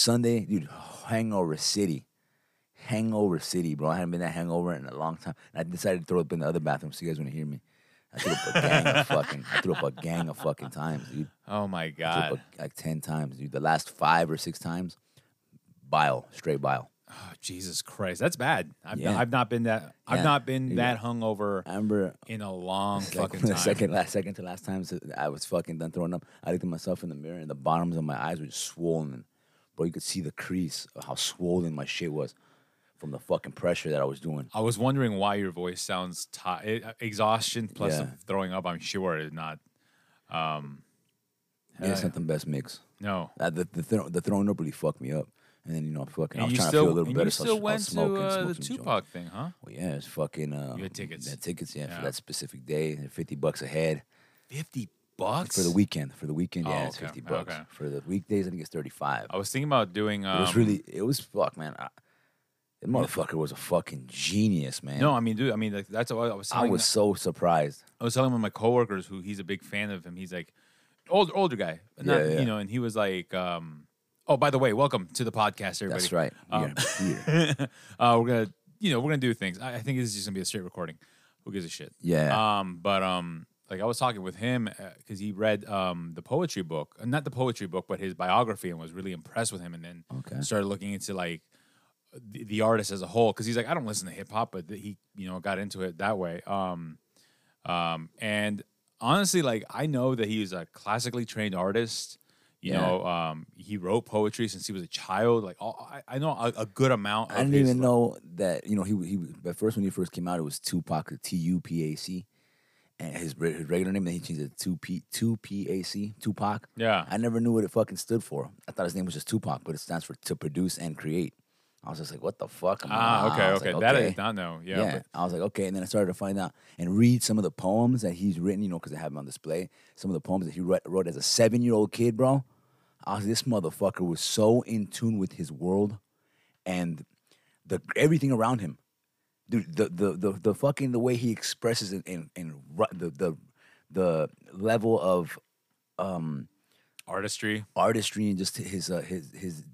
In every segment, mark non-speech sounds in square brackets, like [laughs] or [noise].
Sunday, dude, hangover city. Hangover city, bro. I hadn't been that hangover in a long time. And I decided to throw up in the other bathroom so you guys want to hear me. I threw up a gang of fucking I threw up a gang of fucking times, dude. Oh my god. a- like ten times, dude. The last five or six times, bile, straight bile. Oh, Jesus Christ, that's bad. I've, Yeah. I've not been that. I've Yeah. not been that hungover I remember in a long fucking time. second last second to last time I was fucking done throwing up. I looked at myself in the mirror and the bottoms of my eyes were just swollen. Bro, you could see the crease of how swollen my shit was from the fucking pressure that I was doing. I was wondering why your voice sounds tired. Exhaustion plus Yeah. throwing up. I'm sure is not. Um, Yeah, it's not the best mix. no. Uh, the the, thro- the throwing up really fucked me up. And then you know, fucking, I was trying still, to feel a little better. you so I still I was went to smoking- uh, the smoking some joints. Tupac thing, huh? Well, yeah, it's fucking. Uh, You had tickets. Yeah, tickets. Yeah, Yeah. for that specific day, fifty bucks a head Fifty bucks for the weekend. For the weekend, Oh, yeah, it's okay. fifty bucks. Okay. For the weekdays, I think it's thirty five. I was thinking about doing. Um, it was really, it was fuck, man. I, the motherfucker was a fucking genius, man. No, I mean, dude. I mean, like, that's what I was. I was so surprised. I was telling one of my coworkers who he's a big fan of him. He's like, older older guy, not Yeah, yeah. you know, and he was like, um, oh, by the way, welcome to the podcast, everybody. That's right. Um, Yeah, [laughs] yeah. uh, we're gonna, you know, we're gonna do things. I, I think this is just gonna be a straight recording. Who gives a shit? Yeah. Um, but um, like I was talking with him because he read um the poetry book, uh, not the poetry book, but his biography, and was really impressed with him, and then Okay. started looking into like the, the artist as a whole because he's like I don't listen to hip hop, but he you know got into it that way. Um, um, and honestly, like I know that he is a classically trained artist. You Yeah. know, um, he wrote poetry since he was a child. Like all, I, I know a, a good amount. Of I didn't even know that you know he he. At first, when he first came out, it was Tupac, T U P A C, and his, his regular name. Then he changed it to two P two P A C, Tupac. Yeah. I never knew what it fucking stood for. I thought his name was just Tupac, but it stands for to produce and create. I was just like, what the fuck? I'm like, Ah, okay, okay. like, That I okay. did not know. Yeah, Yeah, I was like, okay, and then I started to find out and read some of the poems that he's written, you know, because I have them on display. Some of the poems that he wrote, wrote as a seven-year-old kid, bro. I was this motherfucker was so in tune with his world and the everything around him, dude. The the the, the fucking the way he expresses it in, and ru- the the the level of artistry. artistry and just his uh, his his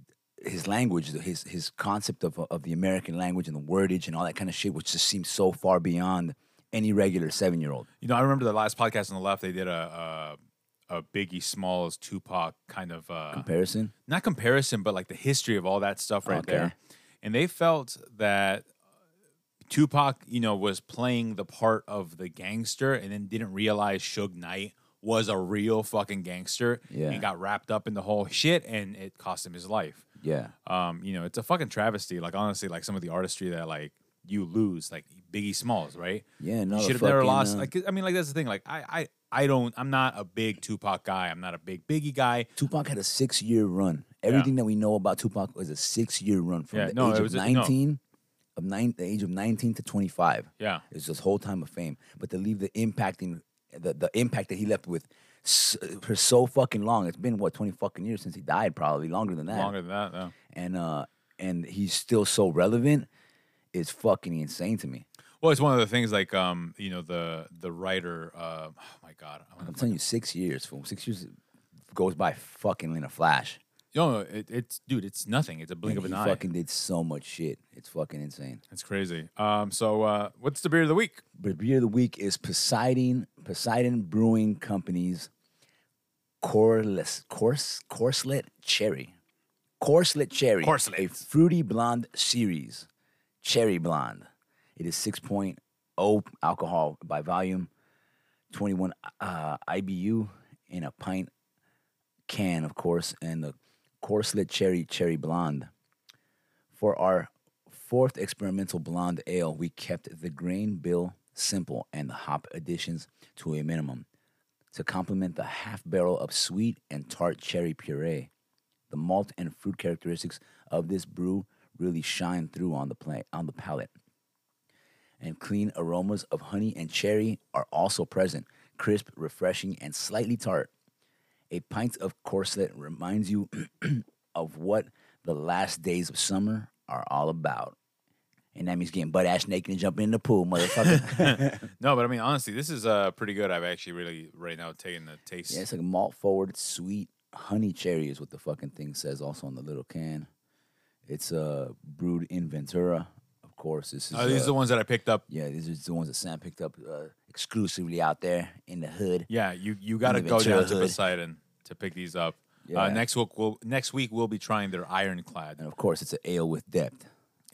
his language, his his concept of of the American language and the wordage and all that kind of shit, which just seems so far beyond any regular seven year old. You know, I remember the last podcast on the left. They did a a, a Biggie Smalls Tupac kind of uh, Comparison, not comparison, but like the history of all that stuff right Okay. there. And they felt that Tupac, you know, was playing the part of the gangster, and then didn't realize Suge Knight was a real fucking gangster. Yeah. and got wrapped up in the whole shit, and it cost him his life. yeah, Um, you know, it's a fucking travesty. Like honestly, like some of the artistry that like you lose, like Biggie Smalls, right? yeah. No, should have never lost. uh, Like, I mean, like that's the thing. Like, I, I, I don't. I'm not a big Tupac guy. I'm not a big Biggie guy. Tupac had a six year run. Everything that we know about Tupac was a six year run from Yeah, the no, age of a- no. Of nine, the age of nineteen to twenty five. Yeah. it's this whole time of fame. But to leave the impacting, the, the impact that he left with, s- for so fucking long. It's been what twenty fucking years since he died, probably longer than that. Longer than that, yeah. and uh and he's still so relevant It's fucking insane to me. Well, it's one of the things like um, you know, the the writer. Uh, oh my god, I'm I'm telling you, six years, fool. Six years goes by fucking in a flash. No, no, it, it's dude, it's nothing. It's a blink of he an eye. fucking did so much shit. It's fucking insane. It's crazy. Um, so uh, what's the beer of the week? The beer of the week is Poseidon Poseidon Brewing Company's Corliss Course Corselet Cherry. Corselet Cherry. Corselet. A fruity blonde series. Cherry blonde. It is 6.0 alcohol by volume, 21 uh, IBU in a pint can, of course, and the Corselet Cherry Cherry Blonde. For our fourth experimental blonde ale, we kept the grain bill simple and the hop additions to a minimum to complement the half barrel of sweet and tart cherry puree. The malt and fruit characteristics of this brew really shine through on the pla- on the palate. And clean aromas of honey and cherry are also present, crisp, refreshing, and slightly tart. A pint of corset reminds you [clears throat] of what the last days of summer are all about. And that means getting butt ass naked and jumping in the pool, motherfucker. [laughs] No, but I mean, honestly, this is uh pretty good. I've actually really right now taken the taste. yeah, it's like malt forward, sweet, honey cherry is what the fucking thing says. Also on the little can, it's uh brewed in Ventura. Of course, this is Oh, these uh, are the ones that I picked up. yeah, these are the ones that Sam picked up uh, exclusively out there in the hood. Yeah, you you got to go down to. Poseidon to pick these up. Yeah. Uh, next week we'll next week we'll be trying their ironclad And of course, it's an ale with depth.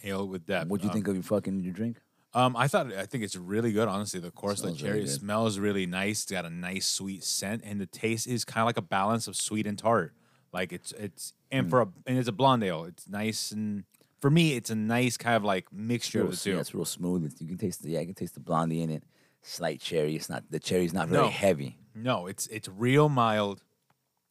ale with depth. What do you Um, think of your fucking your drink? Um, I thought I think it's really good. Honestly, the course the cherry really smells really nice. It's got a nice sweet scent, and the taste is kind of like a balance of sweet and tart. Like it's it's and for a and it's a blonde ale. It's nice and for me, it's a nice kind of like mixture Real, of the two. yeah, it's real smooth. You can taste the yeah, you can taste the blondie in it. Slight cherry. It's not the cherry's not very No. heavy. No, it's it's real mild.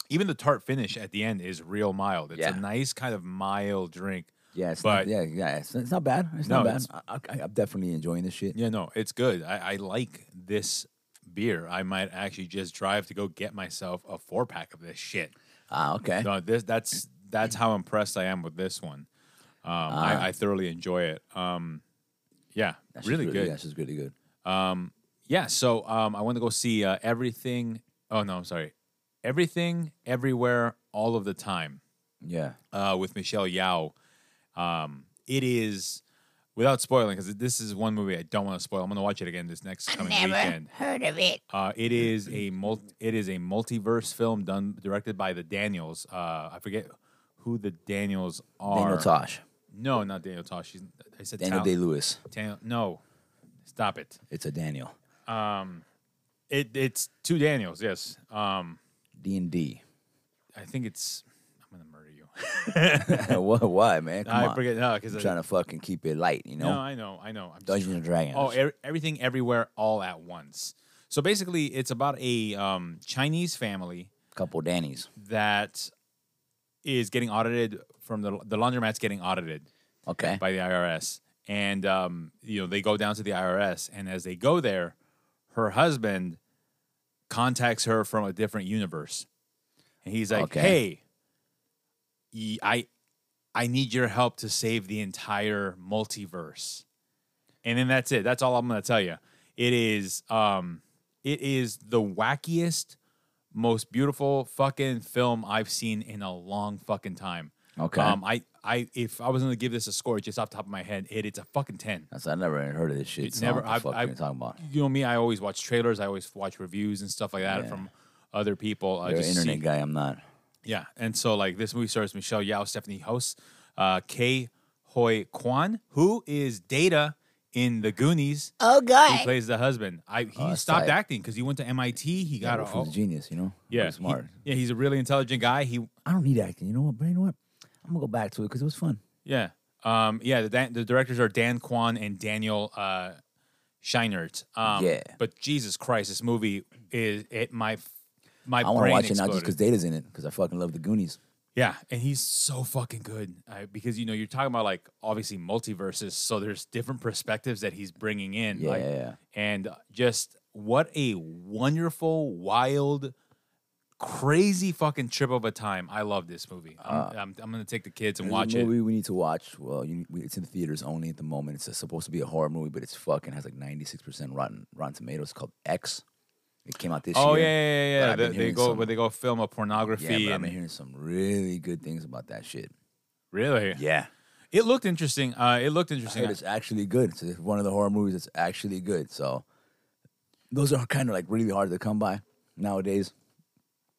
Even the tart finish at the end is real mild. It's Yeah. a nice kind of mild drink. Yeah, it's But- not, yeah, yeah, it's, it's not bad. It's No, not bad. I, I'm definitely enjoying this shit. Yeah, no, it's good. I, I like this beer. I might actually just drive to go get myself a four pack of this shit. Ah, okay. No, this that's that's how impressed I am with this one. Um, I, I thoroughly enjoy it. Um, yeah, That's just really good. It's just really good. Um, yeah, so um, I want to go see uh, everything. Oh no, I'm sorry. Everything, everywhere, all of the time Yeah. uh, with Michelle Yeoh. Um, it is without spoiling because this is one movie I don't want to spoil. I'm going to watch it again this next coming weekend. heard of it. Uh, it is a mul- it is a multiverse film done directed by the Daniels. Uh, I forget who the Daniels are. Daniel Tosh. No, not Daniel Tosh. She's, I said Daniel Tal- Day Lewis. Daniel. No, stop it. It's a Daniel. It it's two Daniels. Yes. Um, D and D. I think it's. I'm gonna murder you. [laughs] What? Why, man? Come I on. forget. No, because I'm trying to fucking keep it light, you know. No, I know, I know. I'm just Dungeons and Dragons. Oh, er- everything, everywhere, all at once. So basically, it's about a um, Chinese family couple Dannies. that is getting audited from the the laundromat's getting audited Okay. by the IRS, and um, you know they go down to the IRS, and as they go there, her husband contacts her from a different universe, and he's like, Okay. "Hey, I need your help to save the entire multiverse," and then that's it. That's all I'm gonna tell you. It is um, it is the wackiest, most beautiful fucking film I've seen in a long fucking time. Okay. Um, I, I, if I was gonna give this a score just off the top of my head, it, it's a fucking ten. That's I never heard of this shit. It's so never- What I've- fuck I've- you talking about? You know me, I always watch trailers. I always watch reviews and stuff like that Yeah. from other people. I You're an just internet see- guy. I'm not. Yeah, and so like this movie stars Michelle Yeoh, Stephanie Host, uh, Ke Huy Quan, who is Data in The Goonies. Oh, God. He plays the husband. I he Oh, stopped tight. acting because he went to MIT. He got Yeah, a Wolf was a genius, you know. yeah, Really smart. He, yeah, he's a really intelligent guy. He I don't need acting. You know what? But you know what? I'm gonna go back to it because it was fun. Yeah. Um, yeah, the, the directors are Dan Kwan and Daniel uh, Scheinert. Um, Yeah. But Jesus Christ, this movie is it my my I want to watch it not just because Data's in it, because I fucking love the Goonies. yeah, and he's so fucking good uh, because you know you're talking about like obviously multiverses, so there's different perspectives that he's bringing in. Yeah, like, and just what a wonderful, wild, crazy fucking trip of a time. I love this movie. I'm, I'm, I'm gonna take the kids and watch a it. movie we need to watch. Well, you, we, it's in the theaters only at the moment. It's supposed to be a horror movie, but it's fucking has like 96% rotten Rotten Tomatoes. Called X. It came out this Oh yeah, year. yeah, but yeah. I've They, go, some- but they go film a pornography. Yeah, but I've been hearing some really good things about that shit. really, Yeah. it looked interesting. Uh, it looked interesting. it's actually good. It's one of the horror movies that's actually good. So those are kind of like really hard to come by nowadays.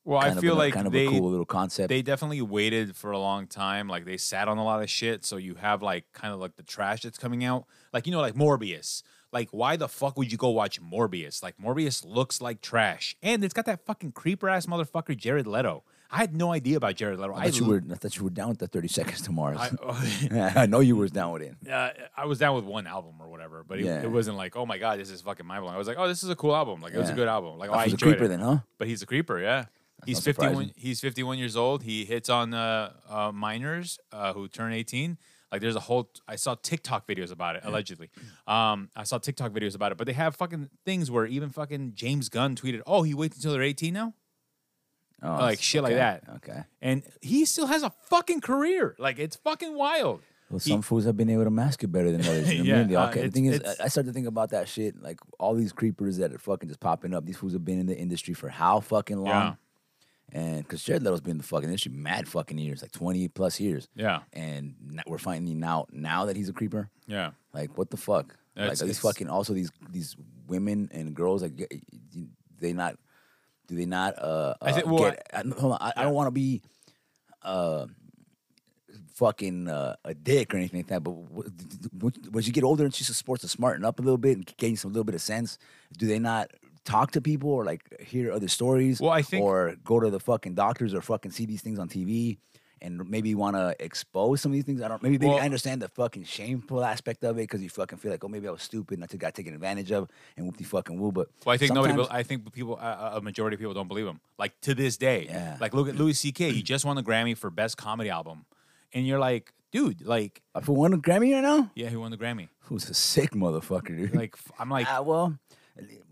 Well, I feel a- like kind of they a cool little concept. they definitely waited for a long time. Like they sat on a lot of shit, so you have like kind of like the trash that's coming out. Like you know, like Morbius. Like why the fuck would you go watch Morbius? Like Morbius looks like trash, and it's got that fucking creeper ass motherfucker Jared Leto. I had no idea about Jared Leto. I thought you were. I thought you were down with the Thirty Seconds to Mars. I, [laughs] [laughs] I know you was down with it. uh, I was down with one album or whatever, but it, Yeah. it wasn't like, oh my god, this is fucking mind blowing. I was like, oh, this is a cool album. Like it was a good album. Like oh, I I was a creeper it. then, huh? But he's a creeper, yeah. He's fifty one. He's fifty one years old. He hits on uh, uh, minors uh, who turn eighteen. Like there's a whole. I saw TikTok videos about it allegedly. Um, I saw TikTok videos about it, but they have fucking things where even fucking James Gunn tweeted, "Oh, he waits until they're eighteen now," Oh, Like shit like that. Okay. and he still has a fucking career. Like it's fucking wild. Well, He- some fools have been able to mask it better than others. You know [laughs] Yeah, I mean? The- uh, the thing is, I I started to think about that shit. Like all these creepers that are fucking just popping up. These fools have been in the industry for how fucking long? Yeah. And because Jared Leto's been in the fucking industry mad fucking years, like twenty plus years. Yeah. And n- we're finding out now that he's a creeper. Yeah. Like what the fuck? It's- like are these fucking also these these women and girls like they not do they not uh, I think- uh, well, get, I, hold on, I, I don't want to be uh fucking uh, a dick or anything like that but once you get older and she's supposed to smarten up a little bit and gain some little bit of sense do they not talk to people or like hear other stories Well, I think- or go to the fucking doctors or fucking see these things on TV and maybe want to expose some of these things. I don't. Maybe, maybe Well- I understand the fucking shameful aspect of it because you fucking feel like, oh, maybe I was stupid and I got taken advantage of and whoopty fucking woo. But Well, I think nobody. I think people. Uh, a majority of people don't believe him. Like to this day. Yeah. Like look at Louis C.K. He just won the Grammy for best comedy album, and you're like, dude, like, Uh, for one Grammy right now, yeah, he won the Grammy. who's a sick motherfucker, dude. Like, I'm like, Ah, well, well,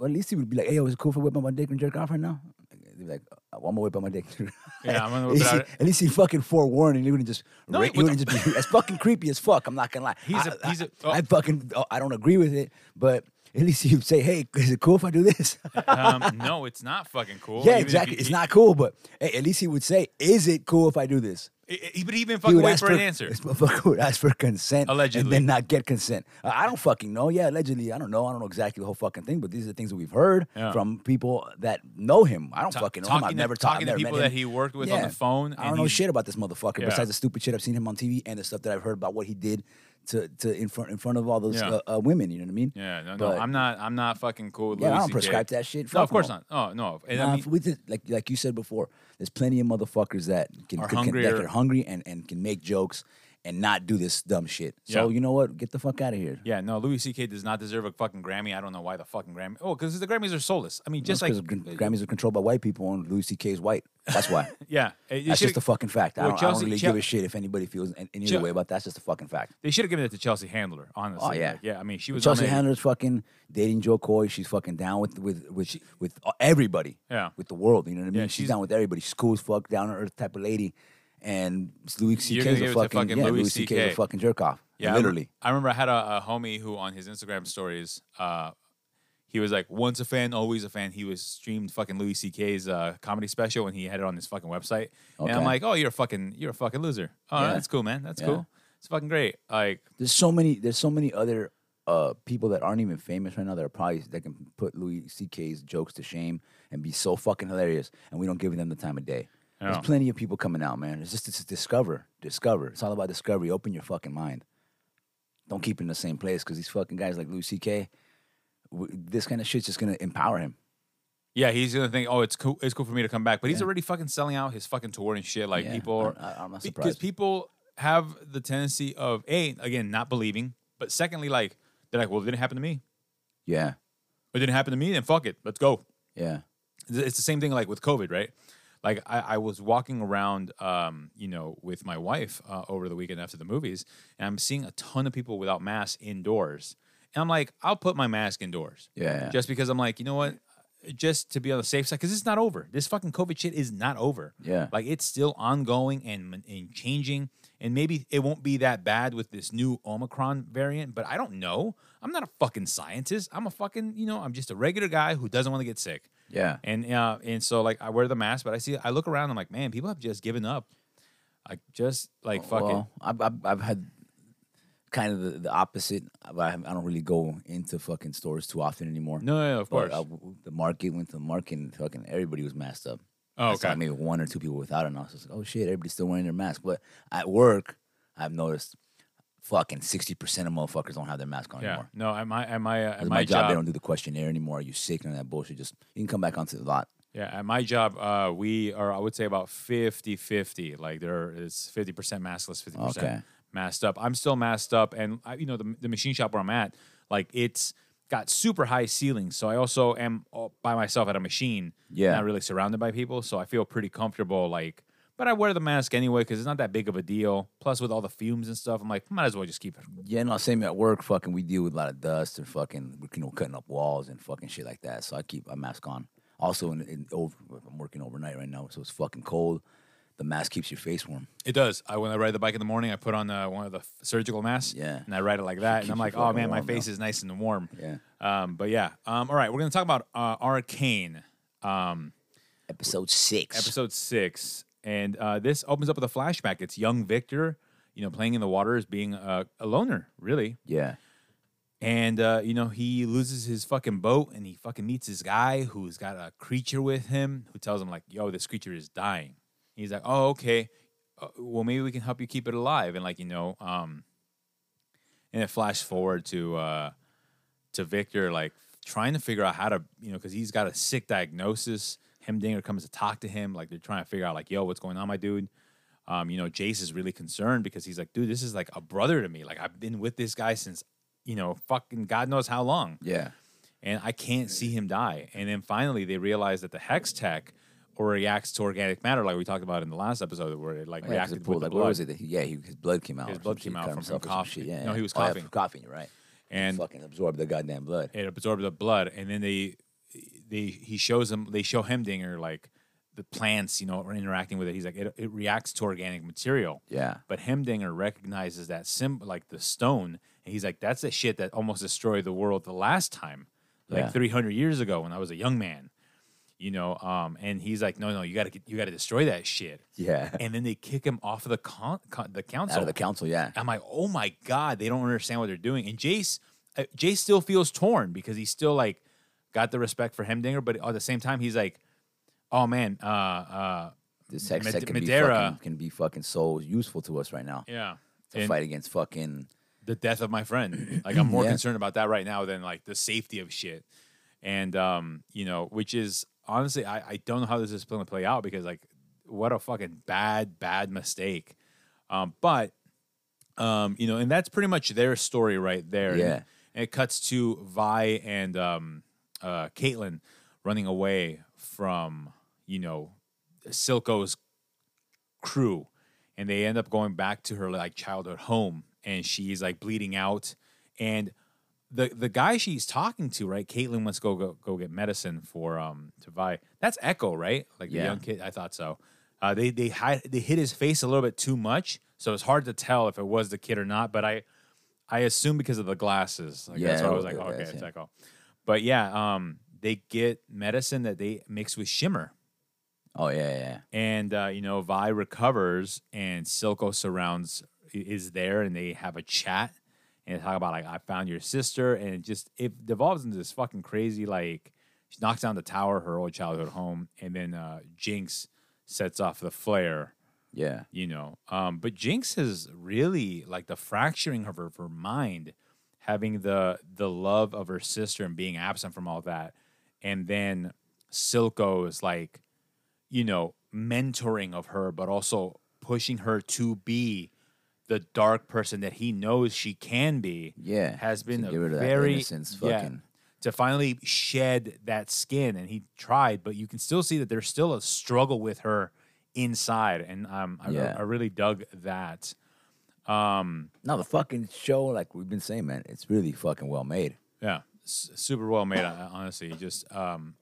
at least he would be like, hey, it cool if I whip out my dick and jerk off right now? They'd be like, uh, well, I'm gonna whip out my dick. [laughs] Yeah, I'm gonna whip out. at least he fucking forewarned and he wouldn't just, No, ra- he- wouldn't just be, that's fucking creepy as fuck. I'm not gonna lie. He's I- a- he's a- oh. I fucking, oh, I don't agree with it, but at least he'd say, hey, is it cool if I do this? [laughs] um, no, it's not fucking cool. yeah, Even exactly. It's he- not cool, but hey, at least he would say, is it cool if I do this? He, would even fucking wait for, an answer. This [laughs] motherfucker would ask for consent, Allegedly. and then not get consent. Uh, I don't fucking know. Yeah, allegedly, I don't know. I don't know exactly the whole fucking thing, but these are the things that we've heard Yeah. from people that know him. I don't Ta- fucking know him. I've to- never talked. talking I've to people that he worked with on the phone, I don't know shit about this motherfucker Yeah. besides the stupid shit I've seen him on TV and the stuff that I've heard about what he did to to in front in front of all those Yeah. uh, uh, women. You know what I mean? Yeah, no, no, I'm not. I'm not fucking cool with Yeah, Louis I don't prescribe that shit. No, of course no. not. Oh no, and Nah, I mean, with it, like like you said before, there's plenty of motherfuckers that can, Are can, can- that are hungry and, and can make jokes and not do this dumb shit. So Yeah. you know what? Get the fuck out of here. yeah, no, Louis C.K. does not deserve a fucking Grammy. I don't know why the fucking Grammy. Oh, because the Grammys are soulless. I mean, just like Just because Grammys are controlled by white people and Louis C.K. is white. That's why. [laughs] yeah, eh, it- it That's just a fucking fact. I don't, I don't really give a shit if anybody feels any, other way about that. That's just a fucking fact. They should have given it to Chelsea Handler. Honestly. Oh, yeah. Like, yeah. I mean, she was Chelsea on Handler's fucking dating Jo Koy. She's fucking down with with with with everybody. Yeah. With the world. You know what I mean? Yeah, she's, she's- down with everybody. She's cool as fuck, down to earth type of lady. And Louis C.K. is a fucking, fucking yeah, Louis C.K. is a fucking jerk off. Yeah, literally. I remember I had a, a homie who on his Instagram stories, uh, he was like, once a fan, always a fan. He was streamed fucking Louis C.K.'s uh, comedy special and he had it on his fucking website. And I'm like, oh, you're a fucking, you're a fucking loser. Oh, Yeah. that's cool, man. That's Yeah. cool. It's fucking great. Like, There's so many. There's so many other uh, people that aren't even famous right now that are probably that can put Louis C.K.'s jokes to shame and be so fucking hilarious, and we don't give them the time of day. Yeah. There's plenty of people coming out, man. It's just it's discover, discover. It's all about discovery. Open your fucking mind. Don't keep it in the same place because these fucking guys like Louis C.K. w- This kind of shit's just gonna empower him. yeah, he's gonna think, oh, it's cool, it's cool for me to come back, but he's Yeah. already fucking selling out his fucking tour and shit. Like Yeah, people are, I- I'm not because people have the tendency of a again not believing, but secondly, like they're like, well, it didn't happen to me. Yeah, It didn't happen to me. Then fuck it, let's go. yeah, it's the same thing like with COVID, right? Like I, I was walking around, um, you know, with my wife uh, over the weekend after the movies, and I'm seeing a ton of people without masks indoors, and I'm like, I'll put my mask indoors, yeah. just because I'm like, you know what, just to be on the safe side, because it's not over. This fucking COVID shit is not over. Yeah. like it's still ongoing and and changing, and maybe it won't be that bad with this new Omicron variant, but I don't know. I'm not a fucking scientist. I'm a fucking, you know, I'm just a regular guy who doesn't want to get sick. Yeah. And uh, and so like I wear the mask, but I see I look around. I'm like, man, people have just given up. Like just like fucking Well, I've, I've, I've had kind of the, the opposite. I, I don't really go into fucking stores too often anymore. no, no, no, of But, course. uh, the market went to the market and fucking everybody was masked up. oh, I saw maybe one or two people without it. And I was like, oh shit, everybody's still wearing their mask. But at work, I've noticed fucking 60% of motherfuckers don't have their mask on Yeah. anymore. No, at my at my uh, at my, my job, they don't do the questionnaire anymore. Are you sick? And that bullshit. Just, you can come back onto the lot. yeah, at my job, uh, we are I would say about 50-50. Like there is fifty percent maskless, fifty Okay. percent masked up. I'm still masked up, and I, you know the the machine shop where I'm at, like it's got super high ceilings. So I also am by myself at a machine. Yeah. not really surrounded by people, so I feel pretty comfortable. Like, but I wear the mask anyway because it's not that big of a deal. Plus, with all the fumes and stuff, I'm like, might as well just keep it. Yeah, no, same at work. Fucking, we deal with a lot of dust and fucking, you know, cutting up walls and fucking shit like that. So I keep a mask on. Also, in, in over, I'm working overnight right now, so it's fucking cold. The mask keeps your face warm. It does. I when I ride the bike in the morning, I put on uh, one of the f- surgical masks. Yeah. and I ride it like that, and I'm like, oh fucking man, my face though. is nice and warm. Yeah. Um, but yeah. Um, all right, we're gonna talk about uh, Arcane. Um, Episode six. episode six, and uh, this opens up with a flashback. It's young Victor, you know, playing in the water as being a, a loner, really. Yeah. And uh, you know, he loses his fucking boat, and he fucking meets this guy who's got a creature with him, who tells him like, "Yo, this creature is dying." He's like, "Oh, okay. Uh, well, maybe we can help you keep it alive." And like, you know, um, and it flashed forward to uh, to Victor, like trying to figure out how to, you know, because he's got a sick diagnosis. Heimerdinger comes to talk to him, like they're trying to figure out, like, "Yo, what's going on, my dude?" Um, you know, Jace is really concerned because he's like, "Dude, this is like a brother to me. Like, I've been with this guy since." You know, fucking God knows how long Yeah. and I can't see him die. And then finally, they realize that the Hextech or reacts to organic matter, like we talked about in the last episode, where it like Yeah, 'cause reacted with like, the what blood. was it? Yeah, he, his blood came out. His blood came out from- himself from or some coughing. Yeah, No, he was Oh, yeah, coughing. coughing. You're right. And fucking absorbed the goddamn blood. it absorbed the blood, and then they they he shows him they show Heimerdinger like the plants, you know, are interacting with it. He's like it, it reacts to organic material. Yeah. But Heimerdinger recognizes that symbol, like the stone, and he's like, "That's the shit that almost destroyed the world the last time, like Yeah. 300 years ago when I was a young man." You know, um, and he's like, "No, no, you got to you got to destroy that shit." Yeah. [laughs] And then they kick him off of the con- con- the council. Out of the council. Yeah. I'm like, "Oh my god, they don't understand what they're doing." And Jace, uh, Jace still feels torn because he's still like got the respect for Heimerdinger, but at the same time, he's like, "Oh man, uh, uh, This Mad- tech can Madeira- be fucking can be fucking so useful to us right now yeah." to And- fight against fucking. the death of my friend. [clears throat] Like I'm more Yeah. concerned about that right now than like the safety of shit. And um, you know, which is honestly, I, I don't know how this is going to play out because like what a fucking bad, bad mistake. Um, but um, you know, and that's pretty much their story right there. And- Yeah. And, it cuts to Vi and um uh Caitlyn running away from, you know, Silco's crew. And they end up going back to her like childhood home. And she's like bleeding out. And the the guy she's talking to right caitlyn wants to go go, go get medicine for um to vi that's Ekko right? Like the Yeah. young kid? I thought so. Uh they they hide they hit his face a little bit too much so it's hard to tell if it was the kid or not but i i assume because of the glasses. Like that's Yeah, why i was like was- okay it's Ekko but yeah um they get medicine that they mix with shimmer Oh yeah, yeah. and uh, you know Vi recovers and Silco surrounds is there and they have a chat and they talk about like I found your sister and it just it devolves into this fucking crazy like she knocks down the tower her old childhood home and then uh, Jinx sets off the flare Yeah. you know um, but Jinx is really like the fracturing of her, of her mind having the the love of her sister and being absent from all that and then Silco is like you know, mentoring of her, but also pushing her to be the dark person that he knows she can be. Yeah. has been To a get rid of that very yeah, fucking- to finally shed that skin, and he tried, but you can still see that there's still a struggle with her inside, and um, I, Yeah. I really dug that. Um, No, the fucking show, like we've been saying, man, it's really fucking well made. yeah, s- super well made. uh, Honestly, just um,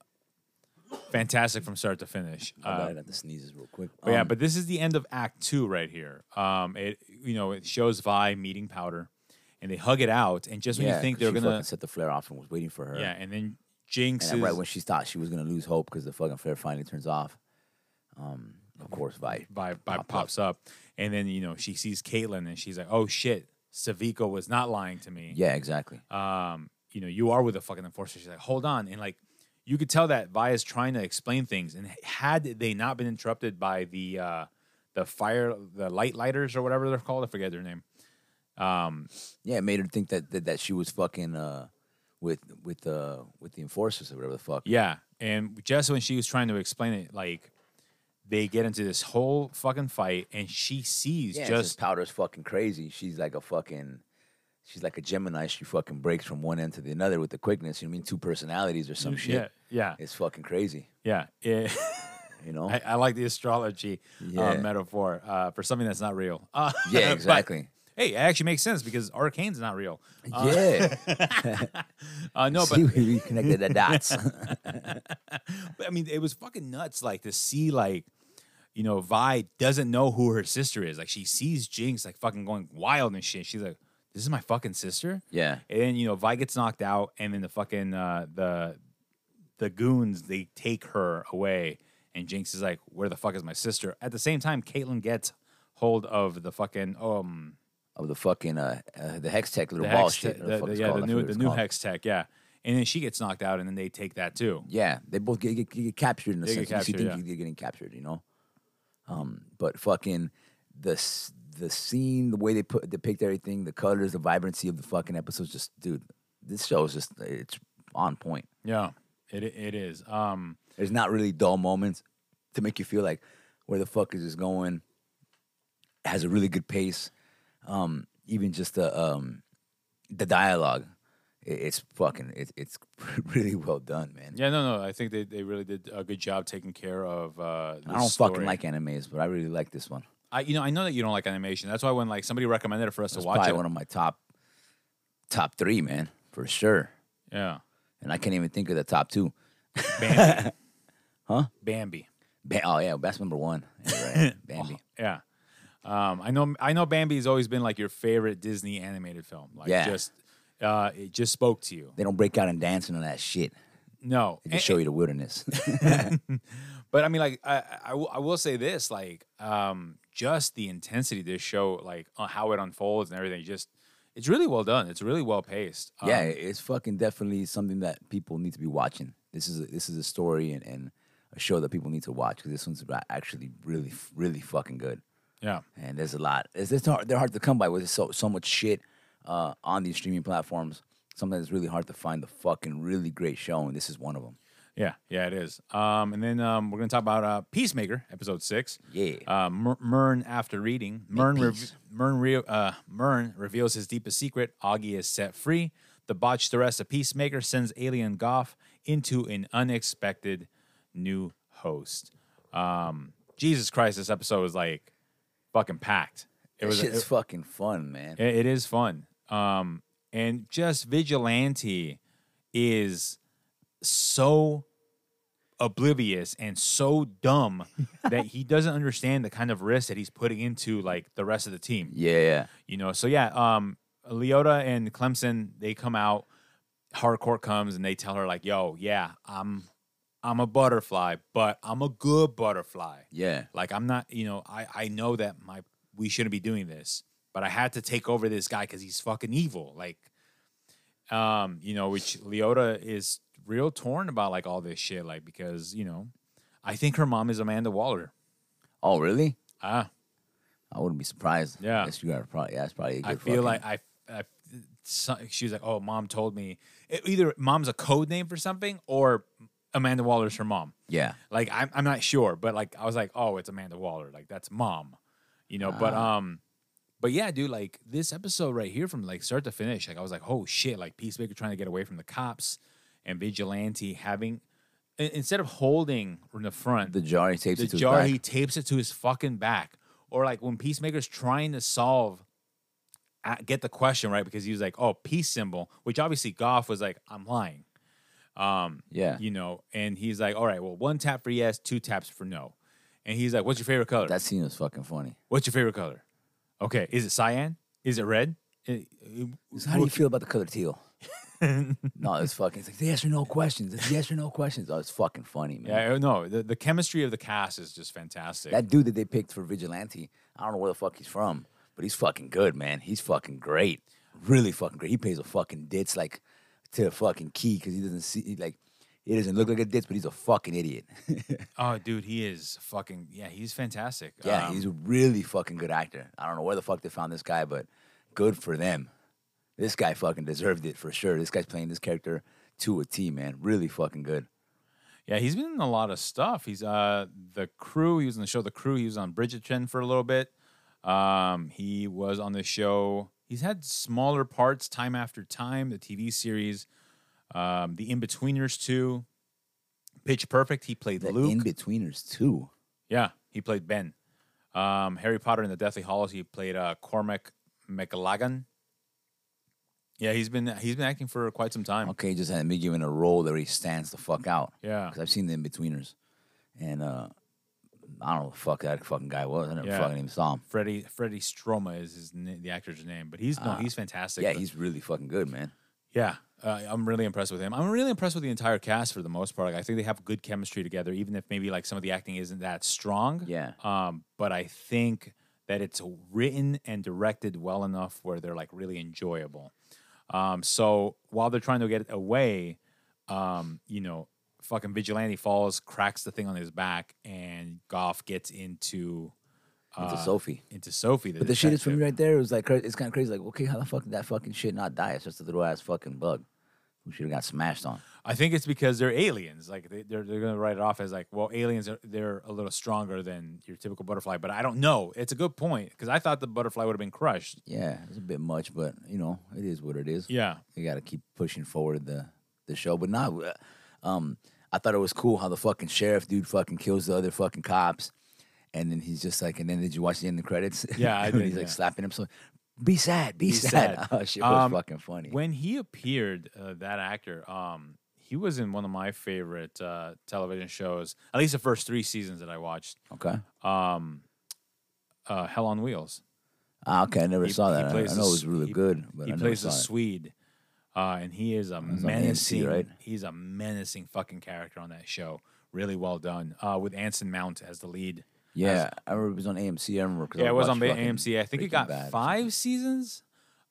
fantastic from start to finish. I Uh, gotta have to sneezes real quick. But yeah, Um, but this is the end of Act Two right here. Um, it you know it shows Vi meeting Powder, and they hug it out, and just when yeah, you think they're gonna set the flare off and was waiting for her. yeah, and then Jinx And is right when she thought she was gonna lose hope because the fucking flare finally turns off, um, of course, Vi. Vi, Vi pop pops up. and then you know she sees Caitlyn, and she's like, "Oh shit, Silco was not lying to me." Yeah, exactly. um, you know, you are with a fucking enforcer. She's like, hold on. And like, you could tell that Vi is trying to explain things. And had they not been interrupted by the, uh, the fire, the light lighters or whatever they're called, I forget their name. Um, Yeah, it made her think that that, that she was fucking uh, with with uh, with the enforcers or whatever the fuck. yeah. And just when she was trying to explain it, like, they get into this whole fucking fight and she sees Yeah, just, powder's fucking crazy. She's like a fucking, she's like a Gemini. She fucking breaks from one end to the other with the quickness. You know I mean two personalities or some shit? yeah, yeah, It's fucking crazy. yeah. It- You [laughs] know? I, I like the astrology Yeah. uh, metaphor uh, for something that's not real. [laughs] Uh, yeah, but, exactly. hey, it actually makes sense because arcane's not real. Uh, yeah. [laughs] Uh, no, but See, we we connected the dots. But I mean, it was fucking nuts. Like to see, like, you know, Vi doesn't know who her sister is. Like she sees Jinx like fucking going wild and shit. She's like, "This is my fucking sister." yeah. And then you know, Vi gets knocked out, and then the fucking uh, the the goons they take her away, and Jinx is like, "Where the fuck is my sister?" At the same time, Caitlyn gets hold of the fucking um Of the fucking uh, uh the Hextech little the ball shit. te- the- the- yeah, the new the new called. hex tech, yeah. And then she gets knocked out, and then they take that too. Yeah, they both get, get, get captured in a They sense. get You captured, think yeah. they're getting captured, you know. Um, but fucking the the scene, the way they put depict everything, the colors, the vibrancy of the fucking episodes, just dude, this show is just it's on point. Yeah, it it is. Um, There's not really dull moments to make you feel like where the fuck is this going. It has a really good pace. Um, even just the um, the dialogue, it's fucking it, it's [laughs] really well done, man. yeah, no, no, I think they, they really did a good job taking care of. Uh, I don't this fucking like animes, but I really like this one. I you know I know that you don't like animation. That's why when like somebody recommended it for us It's to watch probably it, one of my top top three, man, for sure. yeah, And I can't even think of the top two. Bambi, [laughs] Huh? Bambi, Ba- oh yeah, that's number one. Yeah, right. [laughs] Bambi. yeah. Um, I know I know Bambi's always been like your favorite Disney animated film. Like Yeah. just uh, it just spoke to you. They don't break out and dancing and all that shit. No, They And- just show you the wilderness. [laughs] But I mean, like, I, I, will, I will say this, like, um, just the intensity of this show, like, uh, how it unfolds and everything, just, it's really well done. It's really well paced. Um, yeah, it's fucking definitely something that people need to be watching. This is a, this is a story and, and a show that people need to watch because this one's actually really really fucking good. yeah, And there's a lot. It's, it's hard, they're hard to come by with so so much shit uh, on these streaming platforms. Sometimes it's really hard to find the fucking really great show, and this is one of them. yeah, yeah, it is. Um, and then um, we're gonna talk about uh, Peacemaker, episode six. Yeah. Uh, Murn, after reading, Murn, peace. Murn, re- uh, Murn reveals his deepest secret. Auggie is set free. The botched arrest of Peacemaker sends Alien Goff into an unexpected new host. Um, Jesus Christ, this episode was like fucking packed. It was. fucking fun, man. it- it is fun. Um, and just vigilante is so oblivious and so dumb [laughs] that he doesn't understand the kind of risk that he's putting into like the rest of the team. Yeah, yeah. You know, so yeah, um, Leota and Clemson they come out. Hardcore comes and they tell her like, "Yo, yeah, I'm, I'm a butterfly, but I'm a good butterfly. Yeah. Like I'm not, you know, I I know that my we shouldn't be doing this, but I had to take over this guy because he's fucking evil. Like, um, you know, which Leota is real torn about like all this shit, like because you know, I think her mom is Amanda Waller. Oh, really? Ah, I wouldn't be surprised. Yeah. I guess you got probably. Yeah, that's probably. A good I feel fucking- like I, I she was like, oh, mom told me it, either mom's a code name for something or Amanda Waller's her mom. Yeah. Like I'm I'm not sure, but like I was like, oh, it's Amanda Waller. Like that's mom. You know, but Ah. um but yeah, dude, like this episode right here from like start to finish, like I was like, oh shit, like Peacemaker trying to get away from the cops and Vigilante having instead of holding in the front The jar he tapes the it to his jar back. he tapes it to his fucking back. Or like when Peacemaker's trying to solve uh, get the question right because he was like, "Oh, peace symbol," which obviously Goff was like, "I'm lying." Um, Yeah. you know, and he's like, "All right, well, one tap for yes, two taps for no," and he's like, "What's your favorite color? That scene was fucking funny. What's your favorite color?" Okay, is it cyan? Is it red? It- it- So how do you feel about the color teal? [laughs] no, it's fucking. It's like yes or no questions. It's yes or no questions. Oh, it's fucking funny, man. yeah, oh, no, the, the chemistry of the cast is just fantastic. That dude that they picked for Vigilante, I don't know where the fuck he's from, but he's fucking good, man. He's fucking great. Really fucking great. He pays a fucking ditz like to a fucking key because he doesn't see like he doesn't look like a ditz, but he's a fucking idiot. [laughs] oh, dude, he is fucking yeah, he's fantastic. yeah, Um, he's a really fucking good actor. I don't know where the fuck they found this guy, but good for them. This guy fucking deserved it for sure. This guy's playing this character to a T, man. Really fucking good. Yeah, he's been in a lot of stuff. He's uh the crew. He was in the show The Crew. He was on Bridgerton for a little bit. Um, he was on the show. He's had smaller parts time after time. The TV series, um, The Inbetweeners too. Pitch Perfect. He played The Luke. in betweeners too. yeah, he played Ben. Um, Harry Potter and the Deathly Hallows. He played uh, Cormac McLaggen. Yeah, he's been he's been acting for quite some time. Okay, just had me given a role that he stands the fuck out. Yeah. because I've seen the in betweeners, and uh, I don't know what the fuck that fucking guy was. I never Yeah. fucking even saw him. Freddie Freddie Stroma is his the actor's name, but he's no, Ah. he's fantastic. Yeah, But- he's really fucking good, man. Yeah, uh, I'm really impressed with him. I'm really impressed with the entire cast for the most part. Like, I think they have good chemistry together, even if maybe like some of the acting isn't that strong. Yeah. Um, but I think that it's written and directed well enough where they're like really enjoyable. Um, so while they're trying to get away, um, you know, fucking vigilante falls, cracks the thing on his back, and Goff gets into Into uh, Sophie. into Sophie. The But the shit is for me right there. It was like it's kind of crazy. Like, okay, how the fuck did that fucking shit not die? It's just a little ass fucking bug who should have got smashed on. I think it's because they're aliens. Like they, they're they're gonna write it off as like, well, aliens are they're a little stronger than your typical butterfly. But I don't know. It's a good point because I thought the butterfly would have been crushed. Yeah, it's a bit much, but you know, it is what it is. Yeah, You got to keep pushing forward the the show. But not, um, I thought it was cool how the fucking sheriff dude fucking kills the other fucking cops, and then he's just like, and then did you watch the end of the credits? Yeah, I [laughs] did, he's like yeah. slapping him. So, be sad, be, Be sad. sad. [laughs] Oh, shit was Um, fucking funny. when he appeared, uh, that actor, um, he was in one of my favorite uh, television shows. At least the first three seasons that I watched. okay, Um, uh, Hell on Wheels. ah, okay, I never He- saw that. I, I know it was really he- good, but he I plays a. Swede, uh, and he is a AMC, menacing. right? He's a menacing fucking character on that show. Really well done. Uh, with Anson Mount as the lead. Yeah, I remember it was on AMC. I remember. 'cause I Yeah, it was on AMC. I think it got Bad or something. five seasons.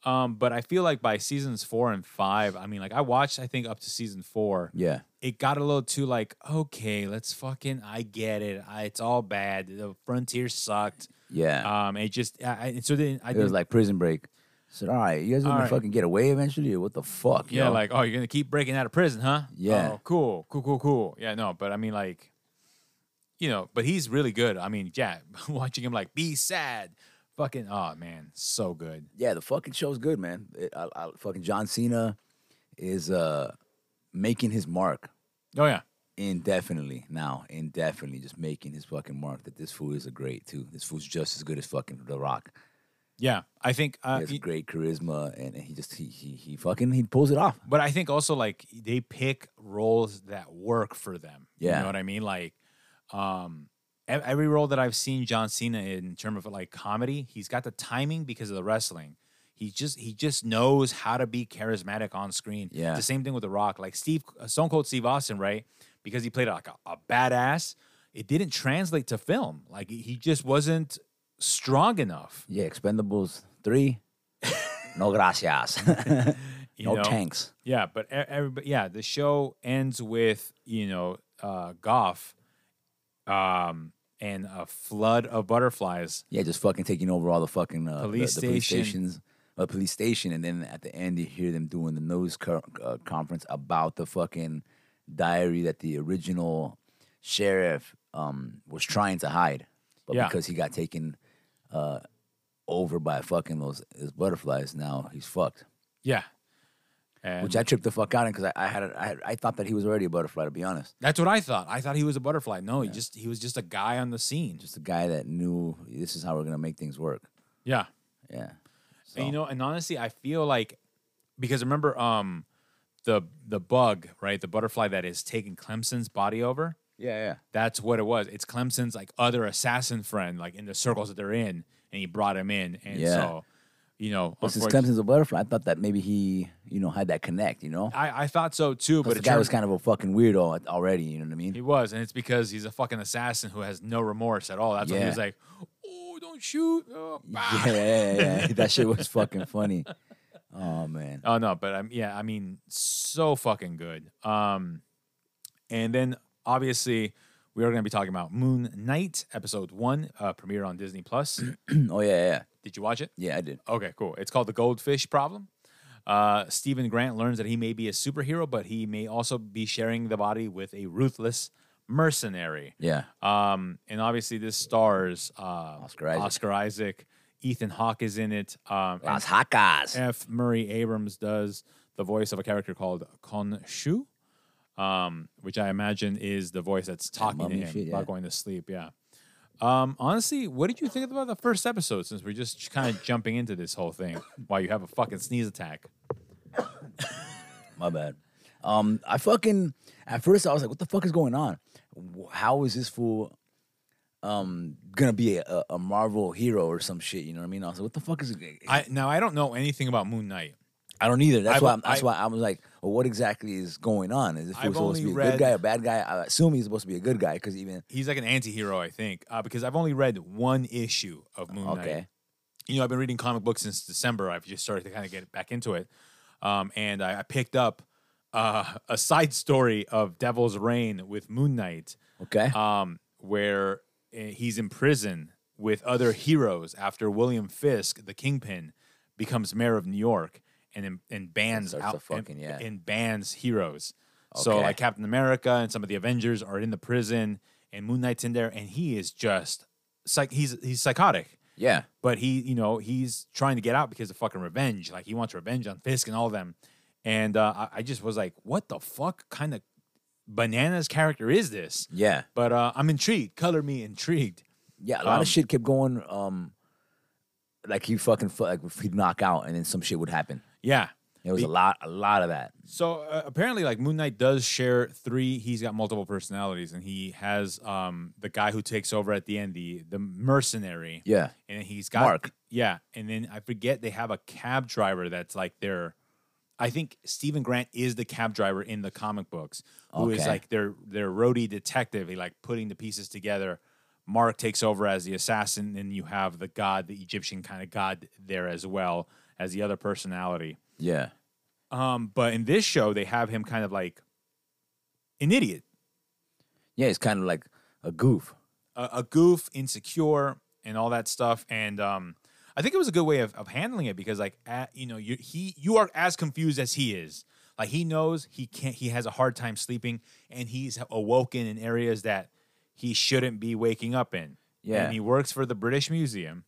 Um, but I feel like by seasons four and five, I mean, like I watched, I think up to season four. Yeah, It got a little too like, okay, let's fucking, I get it. I, it's all bad. The frontier sucked. yeah. Um, it just, I, I so then I it was like Prison Break. I said, all right, you guys All gonna right. fucking get away eventually, or what the fuck? Yeah, yo? like, oh, you're gonna keep breaking out of prison, huh? Yeah. Oh, cool, cool, cool, cool. Yeah, no, but I mean, like, you know, but he's really good. I mean, yeah, [laughs] watching him like be sad, fucking, oh man, so good. yeah, the fucking show's good, man. It, I, I, fucking John Cena is uh making his mark Oh yeah, indefinitely now, indefinitely just making his fucking mark. That this fool is a great too. This fool's just as good as fucking The Rock. yeah. I think, He uh, has he- great charisma, and he just he he he fucking he pulls it off. but I think also like they pick roles that work for them. Yeah, you know what I mean. Like, um, every role that I've seen John Cena in, in terms of like comedy, he's got the timing because of the wrestling. He just he just knows how to be charismatic on screen. Yeah. It's the same thing with The Rock. Like Steve uh, Stone Cold Steve Austin, right? Because he played like a, a badass. It didn't translate to film. Like he just wasn't strong enough. Yeah, Expendables three. no [laughs] gracias. No know? tanks. Yeah, but everybody, yeah, the show ends with you know uh, Goff, um, and a flood of butterflies. Yeah, just fucking taking over all the fucking uh, Police the, the police station. stations, a police station, and then at the end you hear them doing the news co- uh, conference about the fucking diary that the original sheriff um, was trying to hide, but Yeah. because he got taken uh, over by fucking those, those butterflies, now he's fucked. Yeah, and Which I tripped the fuck out in because I, I had a, I had I thought that he was already a butterfly to be honest, that's what I thought. I thought he was a butterfly. No, he just he was just a guy on the scene. just a guy that knew this is how we're gonna make things work. Yeah, Yeah, and you know, and honestly, I feel like because remember, um, the the bug, right, the butterfly that is taking Clemson's body over. yeah, yeah. That's what it was. It's Clemson's like other assassin friend, like in the circles that they're in, and he brought him in. And Yeah. so, you know, But since Clemson's a butterfly, I thought that maybe he, you know, had that connect, you know? I, I thought so too, but the guy was kind of a fucking weirdo already, you know what I mean? he was, and it's because he's a fucking assassin who has no remorse at all. That's why he was like, "Oh, don't shoot!" Oh. [laughs] Yeah, yeah, yeah. that shit was fucking funny. [laughs] Oh man. Oh no, but um, yeah, I mean, so fucking good. Um, and then obviously we are going to be talking about Moon Knight episode one, uh, premiere on Disney Plus. [clears throat] oh yeah, yeah. Did you watch it? Yeah, I did. Okay, cool. It's called the Goldfish Problem. Uh, Stephen Grant learns that he may be a superhero, but he may also be sharing the body with a ruthless mercenary. Yeah. Um, and obviously, this stars uh, Oscar Isaac. Oscar Isaac. Ethan Hawke is in it. Um, Las Hacas. F. Murray Abrams does the voice of a character called Khonshu, um, which I imagine is the voice that's talking to mummy him shit, about going to sleep. Yeah. Um, honestly, what did you think about the first episode? Since we're just kind of jumping into this whole thing while you have a fucking sneeze attack. [coughs] My bad. Um, I fucking at first I was like, what the fuck is going on? How is this fool um gonna be a, a Marvel hero or some shit? You know what I mean? I was like, what the fuck is it? I now I don't know anything about Moon Knight. I don't either. That's I've- why. I'm, that's I- why I was like, well, what exactly is going on? Is this I've supposed to be a good read- guy, a bad guy? I assume he's supposed to be a good guy because even He's like an anti-hero, I think, uh, because I've only read one issue of Moon Knight. okay, you know, I've been reading comic books since December. I've just started to kind of get back into it. Um, and I, I picked up uh, [laughs] a side story of Devil's Reign with Moon Knight, okay, um, where uh, he's in prison with other heroes after William Fisk, the Kingpin, becomes mayor of New York and and bans starts out fucking- and, yeah. and bans heroes. So like Captain America and some of the Avengers are in the prison, and Moon Knight's in there, and he is just psych. He's he's psychotic yeah, but he, you know, he's trying to get out because of fucking revenge. Like he wants revenge on Fisk and all of them. And uh, I, I just was like, what the fuck kind of bananas character is this? yeah, But uh, I'm intrigued. Color me intrigued. yeah. A lot Um, of shit kept going. Um, like he fucking fu- like he'd knock out and then some shit would happen. Yeah. There was Be- a lot, a lot of that. So uh, apparently, like Moon Knight does share three. He's got multiple personalities, and he has um, the guy who takes over at the end, the the mercenary. Yeah, and he's got Mark. Yeah, and then I forget they have a cab driver that's like their. I think Steven Grant is the cab driver in the comic books, who is Okay. like their their roadie detective. He like putting the pieces together. Mark takes over as the assassin, and you have the god, the Egyptian kind of god, there as well as the other personality. yeah, Um, but in this show, they have him kind of like an idiot, yeah. It's kind of like a goof. a, a goof, insecure, and all that stuff. And um, I think it was a good way of, of handling it because, like, at, you know, you he you are as confused as he is. Like he knows he can't. He has a hard time sleeping, and he's awoken in areas that he shouldn't be waking up in. Yeah. and he works for the British Museum.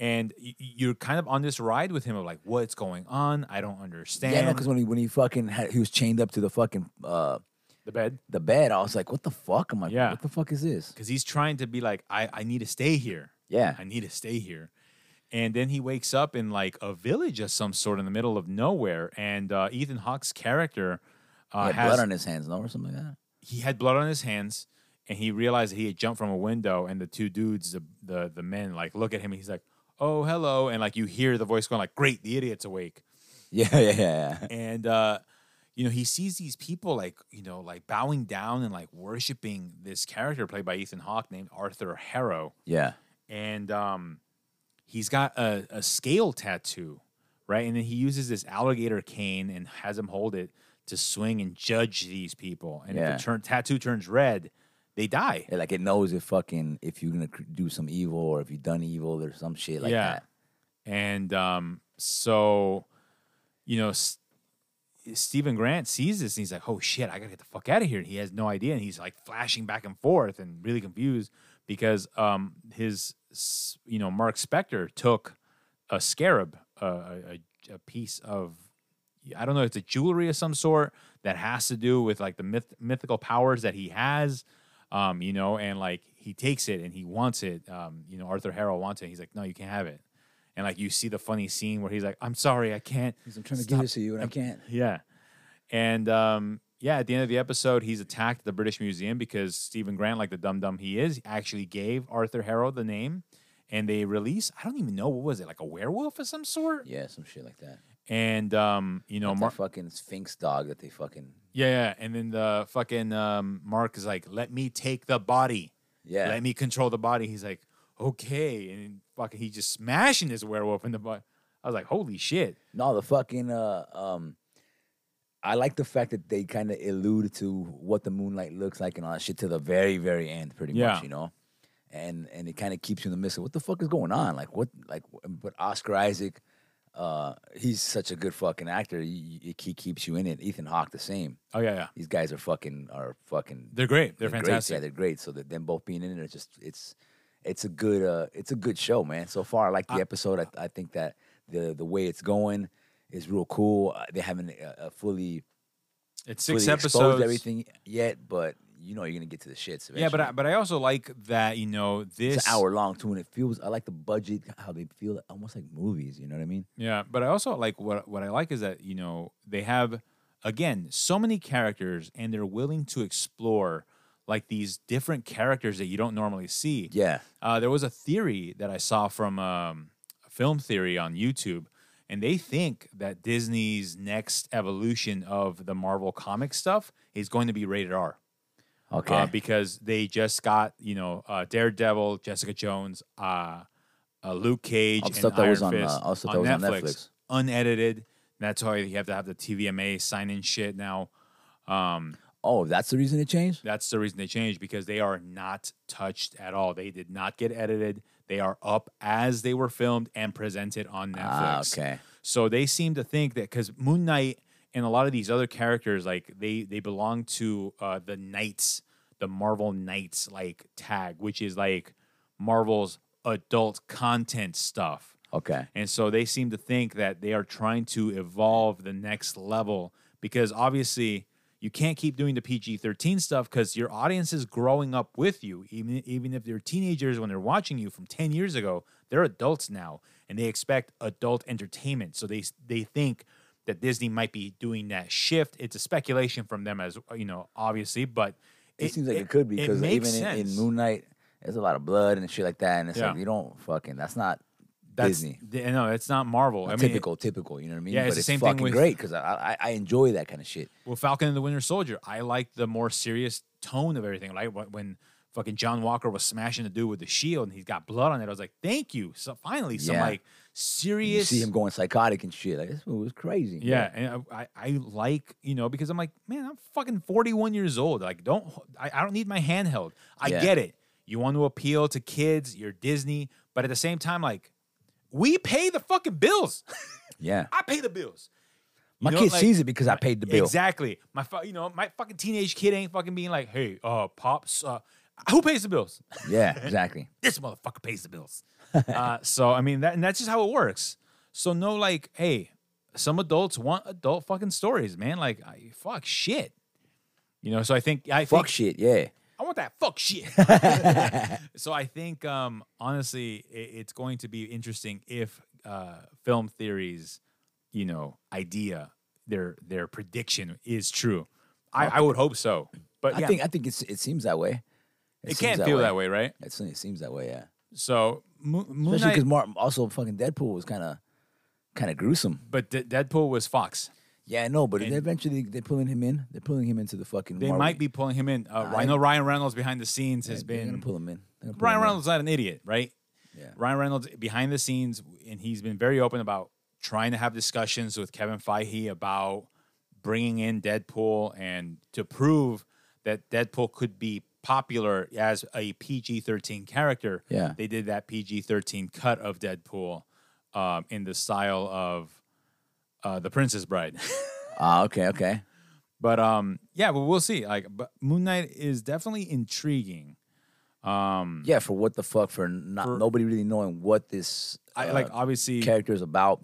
And you're kind of on this ride with him of like, what's going on? I don't understand. Yeah, no, because when he when he fucking had, he was chained up to the fucking uh the bed. the bed, I was like, what the fuck? I'm like, Yeah. what the fuck is this? because he's trying to be like, I, I need to stay here. Yeah, I need to stay here. And then he wakes up in like a village of some sort in the middle of nowhere. And uh, Ethan Hawke's character he uh, had has blood on his hands, no, or something like that. he had blood on his hands, and he realized that he had jumped from a window. And the two dudes, the the, the men, like look at him, and he's like, "Oh, hello!" And like you hear the voice going like, "Great, the idiot's awake." [laughs] Yeah, yeah, yeah. yeah. and uh you know he sees these people like you know like bowing down and like worshiping this character played by ethan hawke named arthur harrow Yeah, and um he's got a, a scale tattoo right and then he uses this alligator cane and has him hold it to swing and judge these people and Yeah. if the turn, tattoo turns red they die Yeah, like it knows if fucking if you're gonna do some evil or if you've done evil or some shit like Yeah. that. And um, so, you know, S- Steven Grant sees this and he's like, "Oh shit, I gotta get the fuck out of here." And he has no idea, and he's like flashing back and forth and really confused because um, his, you know, Mark Spector took a scarab, uh, a, a, a piece of, I don't know, it's a jewelry of some sort that has to do with like the myth, mythical powers that he has. Um, you know, and like he takes it and he wants it. Um, you know, Arthur Harrow wants it. He's like, no, you can't have it. And like you see the funny scene where he's like, I'm sorry, I can't. Because I'm trying to give this to you and I can't. [laughs] Yeah. And um, yeah, at the end of the episode, he's attacked at the British Museum because Steven Grant, like the dumb dumb he is, actually gave Arthur Harrow the name. And they release, I don't even know, what was it, like a werewolf of some sort? Yeah, some shit like that. And, um, you know, Like fucking Sphinx dog that they fucking yeah, yeah. And then the fucking um, Mark is like, let me take the body. yeah. Let me control the body. He's like, okay. And fucking, he just smashing this werewolf in the butt. I was like, holy shit. No, the fucking uh um I like the fact that they kind of allude to what the Moon Knight looks like and all that shit to the very, very end, pretty Yeah. much, you know. And and it kind of keeps you in the midst of what the fuck is going on, like what, like. But Oscar Isaac, uh, he's such a good fucking actor. He, he keeps you in it. Ethan Hawke, the same. Oh, yeah, yeah. These guys are fucking are fucking. They're great. They're, great. fantastic. Yeah, they're great. So that them both being in it, it's just it's it's a good uh it's a good show, man. So far, I like the episode. I, I think that the the way it's going is real cool. They haven't uh, uh, fully It's six fully episodes. everything yet, but you know you're gonna get to the shits. Eventually. Yeah, but I, but I also like that you know this it's an hour long too, and it feels. I like the budget, how they feel almost like movies. You know what I mean? Yeah, but I also like what what I like is that you know they have again so many characters and they're willing to explore like these different characters that you don't normally see. Yeah, Uh, there was a theory that I saw from um, a film theory on YouTube, and they think that Disney's next evolution of the Marvel comic stuff is going to be rated R. Okay. Uh, because they just got you know uh, Daredevil, Jessica Jones, uh, uh, Luke Cage, All and stuff that Iron was on, uh, Fist all the stuff that was on Netflix. unedited. That's why you have to have the TVMA sign in shit now. Um, oh, that's the reason it changed. that's the reason they changed because they are not touched at all. They did not get edited. They are up as they were filmed and presented on Netflix. Ah, okay. So they seem to think that because Moon Knight and a lot of these other characters, like they they belong to uh, the Knights, the Marvel Knights like tag, which is like Marvel's adult content stuff. Okay. And so they seem to think that they are trying to evolve the next level because obviously you can't keep doing the PG 13 stuff because your audience is growing up with you. Even, even if they're teenagers when they're watching you from 10 years ago, they're adults now and they expect adult entertainment. So they, they think that Disney might be doing that shift. It's a speculation from them, as you know, obviously, but It, seems like it, could be because even in, in. Moon Knight, there's a lot of blood and shit like that, and it's Yeah. like you don't fucking. That's not That's, Disney. No, it's not Marvel. I mean, typical, typical. You know what I mean? Yeah, it's but the it's same thing fucking with- great because I, I I enjoy that kind of shit. Well, Falcon and the Winter Soldier, I like the more serious tone of everything. Like when fucking John Walker was smashing the dude with the shield and he's got blood on it, I was like, thank you. So finally, some Yeah. like You serious. see him going psychotic and shit. Like this movie was crazy. yeah, and I, I like you know because I'm like, man, I'm fucking 41 years old. Like, don't I, I don't need my handheld. I Yeah. get it. You want to appeal to kids. You're Disney, but at the same time, like, we pay the fucking bills. [laughs] yeah. I pay the bills. You My know, kid like- sees it because I paid the bill. Exactly. My you know, my fucking teenage kid ain't fucking being like, "Hey, uh, pops, uh, who pays the bills? [laughs] Yeah, exactly. This motherfucker pays the bills." uh, so I mean, that and that's just how it works. So no, like, hey, some adults want adult fucking stories, man. Like, I, fuck shit. You know, so I think I Fuck think shit. Yeah. I want that fuck shit. [laughs] [laughs] so I think um, honestly, i it's going to be interesting if uh, film theories, you know, idea their their prediction is true. I, I would hope so, but I yeah, think I think it's it seems that way. It seems can't feel that way, right? It seems, that way. Yeah. So Mo- Moon Especially because Mar- also fucking Deadpool was kind of kind of gruesome. but D- Deadpool was Fox. Yeah, I know, but And- eventually they're pulling him in. They're pulling him into the fucking. They Marvel- might be pulling him in. Uh, I I- know Ryan Reynolds behind the scenes has they're gonna been pull him in. Pull Ryan him. Reynolds is not an idiot, right? Yeah. Ryan Reynolds behind the scenes, and he's been very open about trying to have discussions with Kevin Feige about bringing in Deadpool and to prove that Deadpool could be popular as a PG 13 character. Yeah. They did that PG 13 cut of Deadpool um, in the style of uh, The Princess Bride. [laughs] Ah, okay, okay. but um, yeah, but we'll see. Like, but Moon Knight is definitely intriguing. Um, Yeah, for what the fuck? For not For- nobody really knowing what this I uh, like obviously character is about.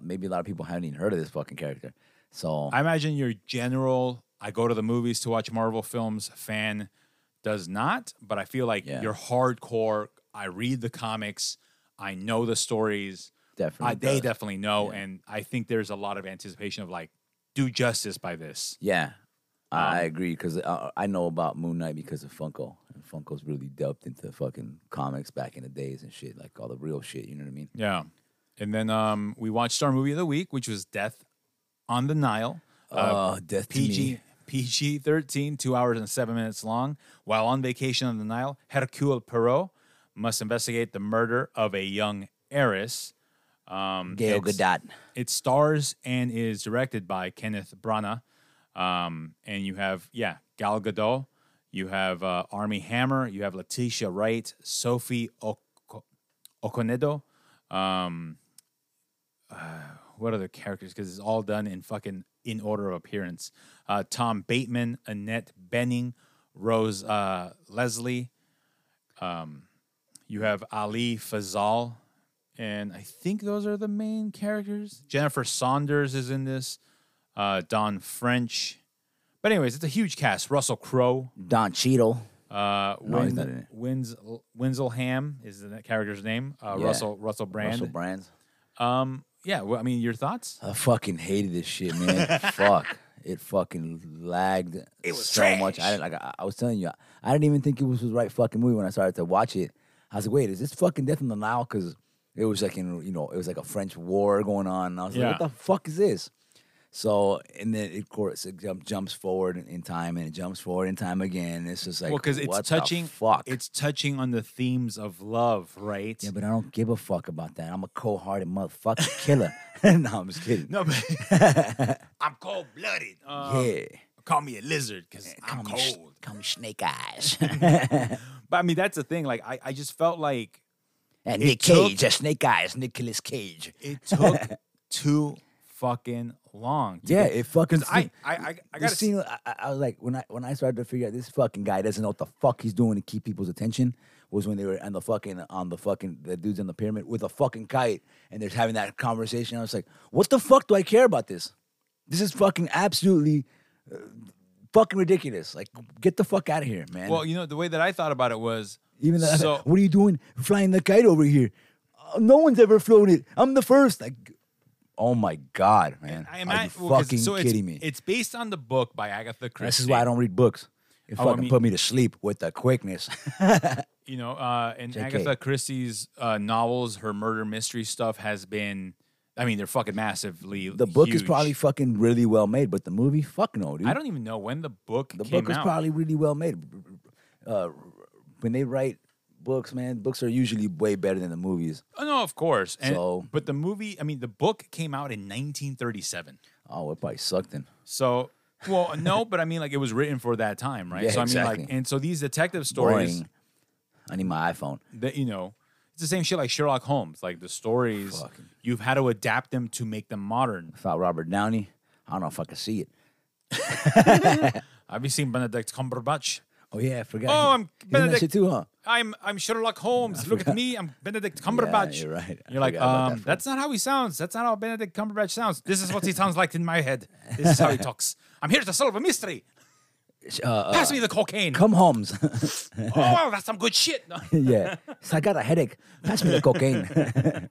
Maybe a lot of people haven't even heard of this fucking character. So I imagine your general I go to the movies to watch Marvel films fan does not, but I feel like Yeah. you're hardcore. I read the comics, I know the stories. definitely, I, they definitely know, Yeah. and I think there's a lot of anticipation of like do justice by this. Yeah, I I Um, agree because uh, I know about Moon Knight because of Funko, and Funko's really delved into fucking comics back in the days and shit, like all the real shit. You know what I mean? Yeah, and then um, we watched our movie of the week, which was Death on the Nile. Uh, death to PG me. PG thirteen, two hours and seven minutes long. While on vacation on the Nile, Hercule Poirot must investigate the murder of a young heiress. Um, Gail it's- It stars and is directed by Kenneth Branagh. Um, and you have yeah Gal Gadot, you have uh, Armie Hammer, you have Letitia Wright, Sophie Oko- Okonedo. Um, uh, what other characters? Because it's all done in fucking in order of appearance. Uh, Tom Bateman, Annette Bening, Rose uh, Leslie. Um, you have Ali Fazal, and I think those are the main characters. Jennifer Saunders is in this. Uh, Dawn French. But anyways, it's a huge cast. Russell Crowe. Don Cheadle. Uh, No, he's Win- not. Wins, Winselham is the character's name. Uh, Yeah. Russell Russell Brand. Russell Brands. Um, yeah. Well, I mean, your thoughts? I fucking hated this shit, man. [laughs] Fuck. It fucking lagged It was so much. I didn't like. I, I was telling you, I didn't even think it was the right fucking movie when I started to watch it. I was like, wait, is this fucking Death on the Nile? Because It was like in you know, it was like a French war going on. And I was Yeah. like, what the fuck is this? So and then it, of course it jump, jumps forward in time and it jumps forward in time again. It's just like well, because it's touching. fuck. It's touching on the themes of love, right? yeah, but I don't give a fuck about that. I'm a cold-hearted motherfucking killer. [laughs] [laughs] no, I'm just kidding. no, but [laughs] I'm cold blooded. yeah, Call me a lizard because call I'm me, cold. call me Snake Eyes. But I mean, that's the thing. Like, I, I just felt like and Nick Cage, uh, Snake Eyes, Nicolas Cage. it took too fucking long. Yeah, get- it fucking. I, I, I, I got scene, I, I- was like, when I when I started to figure out this fucking guy doesn't know what the fuck he's doing to keep people's attention was when they were on the fucking on the fucking the dudes in the pyramid with a fucking kite and they're having that conversation. I was like, what the fuck do I care about this? This is fucking absolutely uh, fucking ridiculous. Like, get the fuck out of here, man. Well, you know, the way that I thought about it was Even though, so. what are you doing flying the kite over here? Uh, no one's ever flown it. I'm the first. Like, oh my god, man! I are you well, fucking so it's, kidding me? It's based on the book by Agatha Christie. This is why I don't read books. It Oh, I fucking mean- put me to sleep with the quickness. [laughs] You know, uh, and JK. Agatha Christie's uh, novels, her murder mystery stuff has been. I mean, they're fucking massively. the book is probably fucking really well made, but the movie, fuck no, dude. I don't even know when the book the book is out. probably really well made. Uh, when they write books, man, books are usually way better than the movies. oh no, of course. And, So- but the movie, I mean, the book came out in 1937. Oh, it probably sucked then. So, well, no, [laughs] but I mean, like it was written for that time, right? Yeah, so I mean, like, and so these detective stories, Boring. I need my iPhone. that you know, it's the same shit like Sherlock Holmes. Like the stories, you've had to adapt them to make them modern. Without Robert Downey, I don't know if I can see it. [laughs] Have you seen Benedict Cumberbatch? Oh yeah, I forgot. Oh, He- I'm he's in that Benedict- too, huh? I'm I'm Sherlock Holmes. Look at me. I'm Benedict Cumberbatch. you're right. You're like, um, that that's not how he sounds. That's not how Benedict Cumberbatch sounds. This is what he sounds like in my head. This is how he [laughs] talks. I'm here to solve a mystery. Uh, uh, Pass me the cocaine. come Holmes. [laughs] oh, that's some good shit. [laughs] Yeah, So I got a headache. Pass me the cocaine. [laughs]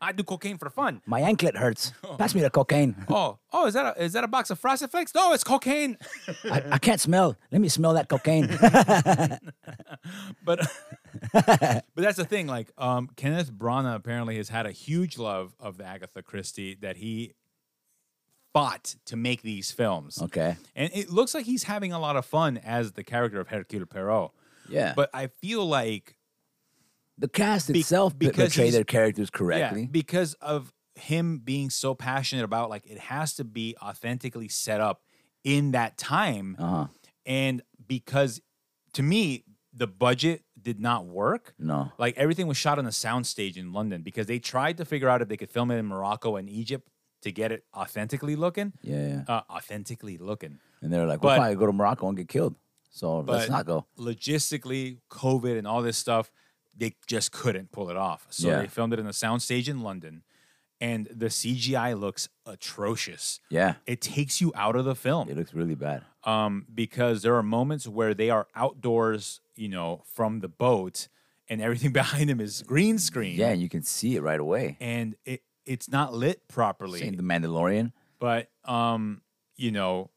I do cocaine for fun. my anklet hurts. Pass me the cocaine. Oh, oh, is that a, is that a box of Frosted Flakes? No, it's cocaine. I, I can't smell. Let me smell that cocaine. But but that's the thing. Like, um, Kenneth Branagh apparently has had a huge love of the Agatha Christie that he fought to make these films. okay. And it looks like he's having a lot of fun as the character of Hercule Poirot. Yeah. But I feel like the cast Be- itself be- because portray their characters yeah, correctly. because of him being so passionate about like it has to be authentically set up in that time. Uh-huh. And because to me, the budget did not work. No. Like everything was shot on a soundstage in London because they tried to figure out if they could film it in Morocco and Egypt to get it authentically looking. Yeah, yeah. Uh, authentically looking. And they're like, we'll but- probably go to Morocco and get killed. So let's not go. logistically, COVID and all this stuff, they just couldn't pull it off. So Yeah. they filmed it in a soundstage in London, and the CGI looks atrocious. Yeah. It takes you out of the film It looks really bad. um, because there are moments where they are outdoors, you know, from the boat, and everything [laughs] behind them is green screen. Yeah, and you can see it right away. and it it's not lit properly. Same the Mandalorian. But um, you know,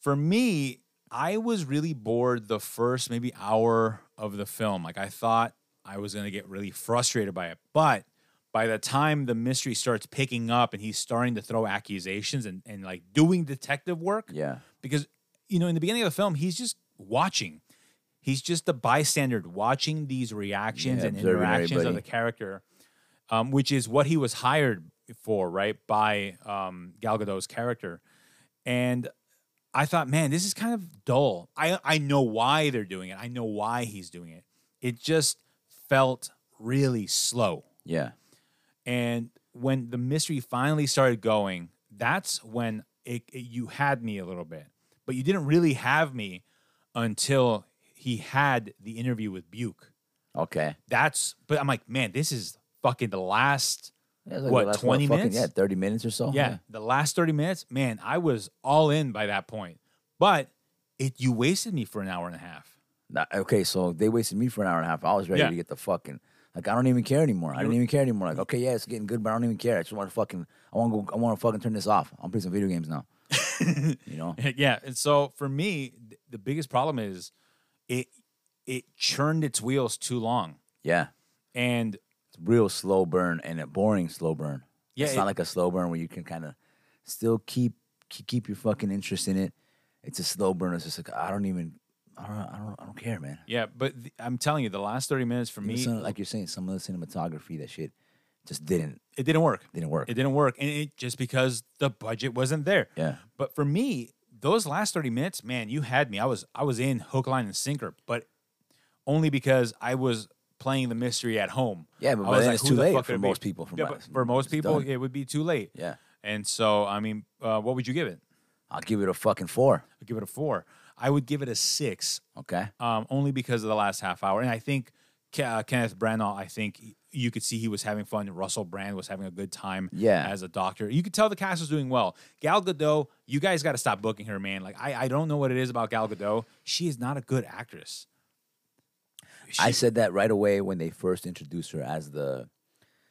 for me, I was really bored the first maybe hour of the film. Like I thought I was gonna get really frustrated by it. But by the time the mystery starts picking up and he's starting to throw accusations and, and like doing detective work, Yeah. because you know, in the beginning of the film, he's just watching. He's just the bystander watching these reactions Yeah, and interactions of the character, um, which is what he was hired for, right? By um, Gal Gadot's character. And I thought, man, this is kind of dull. I I know why they're doing it. I know why he's doing it. It just felt really slow. Yeah. And when the mystery finally started going, that's when it, it- you had me a little bit. But you didn't really have me until he had the interview with Bouc. Okay. That's but I'm like, man, this is fucking the last Yeah, like What, last, 20 fucking- minutes? Yeah, 30 minutes or so. yeah, the last 30 minutes, man, I was all in by that point. But it you wasted me for an hour and a half. Nah, Okay, so they wasted me for an hour and a half. I was ready Yeah. to get the fucking like I don't even care anymore. I don't even care anymore. Like, okay, yeah, it's getting good, but I don't even care. I just want to fucking I want to go I want to fucking turn this off. I'm playing some video games now. [laughs] you know? [laughs] yeah, and so for me, th- the biggest problem is it it churned its wheels too long. Yeah. And real slow burn and a boring slow burn. Yeah, it's it- not like a slow burn where you can kind of still keep keep keep your fucking interest in it. It's a slow burn. It's just like I don't even. I don't. I don't. I don't care, man. Yeah, but I'm telling you, the last 30 minutes for me, some- like you're saying, some of the cinematography, that shit, just didn't it didn't work. didn't work. It didn't work, and it just because the budget wasn't there. Yeah. But for me, those last 30 minutes, man, you had me. I was I was in hook, line, and sinker, but only because I was playing the mystery at home. Yeah, but I was like, it's too late for could it be? most people. From yeah, my- but for most people, it would be too late. Yeah, And so, I mean, uh, what would you give it? I'll give it a fucking four. I'd give it a four. I would give it a six, Okay. um, only because of the last half hour. And I think uh, Kenneth Branagh, I think you could see he was having fun. Russell Brand was having a good time Yeah. as a doctor. You could tell the cast was doing well. Gal Gadot, you guys got to stop booking her, man. Like, I, I don't know what it is about Gal Gadot. She is not a good actress. I said that right away when they first introduced her as the.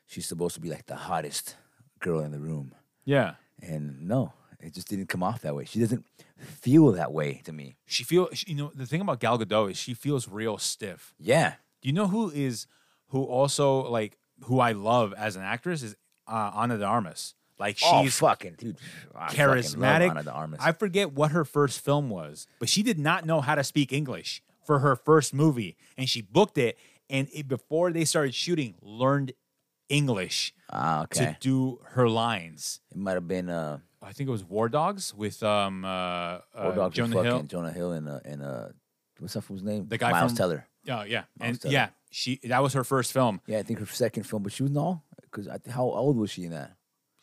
She's supposed to be like the hottest girl in the room, yeah. and no, it just didn't come off that way. She doesn't feel that way to me. She feel you know the thing about Gal Gadot is she feels real stiff. Yeah. Do you know who is who also like who I love as an actress is uh, Ana de Armas. Like oh she's fucking dude, I fucking charismatic. Armas. I forget what her first film was, but she did not know how to speak English for her first movie, and she booked it. And it, before they started shooting, learned English ah, okay. to do her lines. it might have been uh, I think it was War Dogs with um uh, uh War Dogs with Jonah Hill. Jonah Hill and uh, and uh, what's that fool's name? The guy Miles from- Teller. Oh yeah, Miles and Teller. yeah, she that was her first film. Yeah, I think her second film, but she was no, because how old was she in that?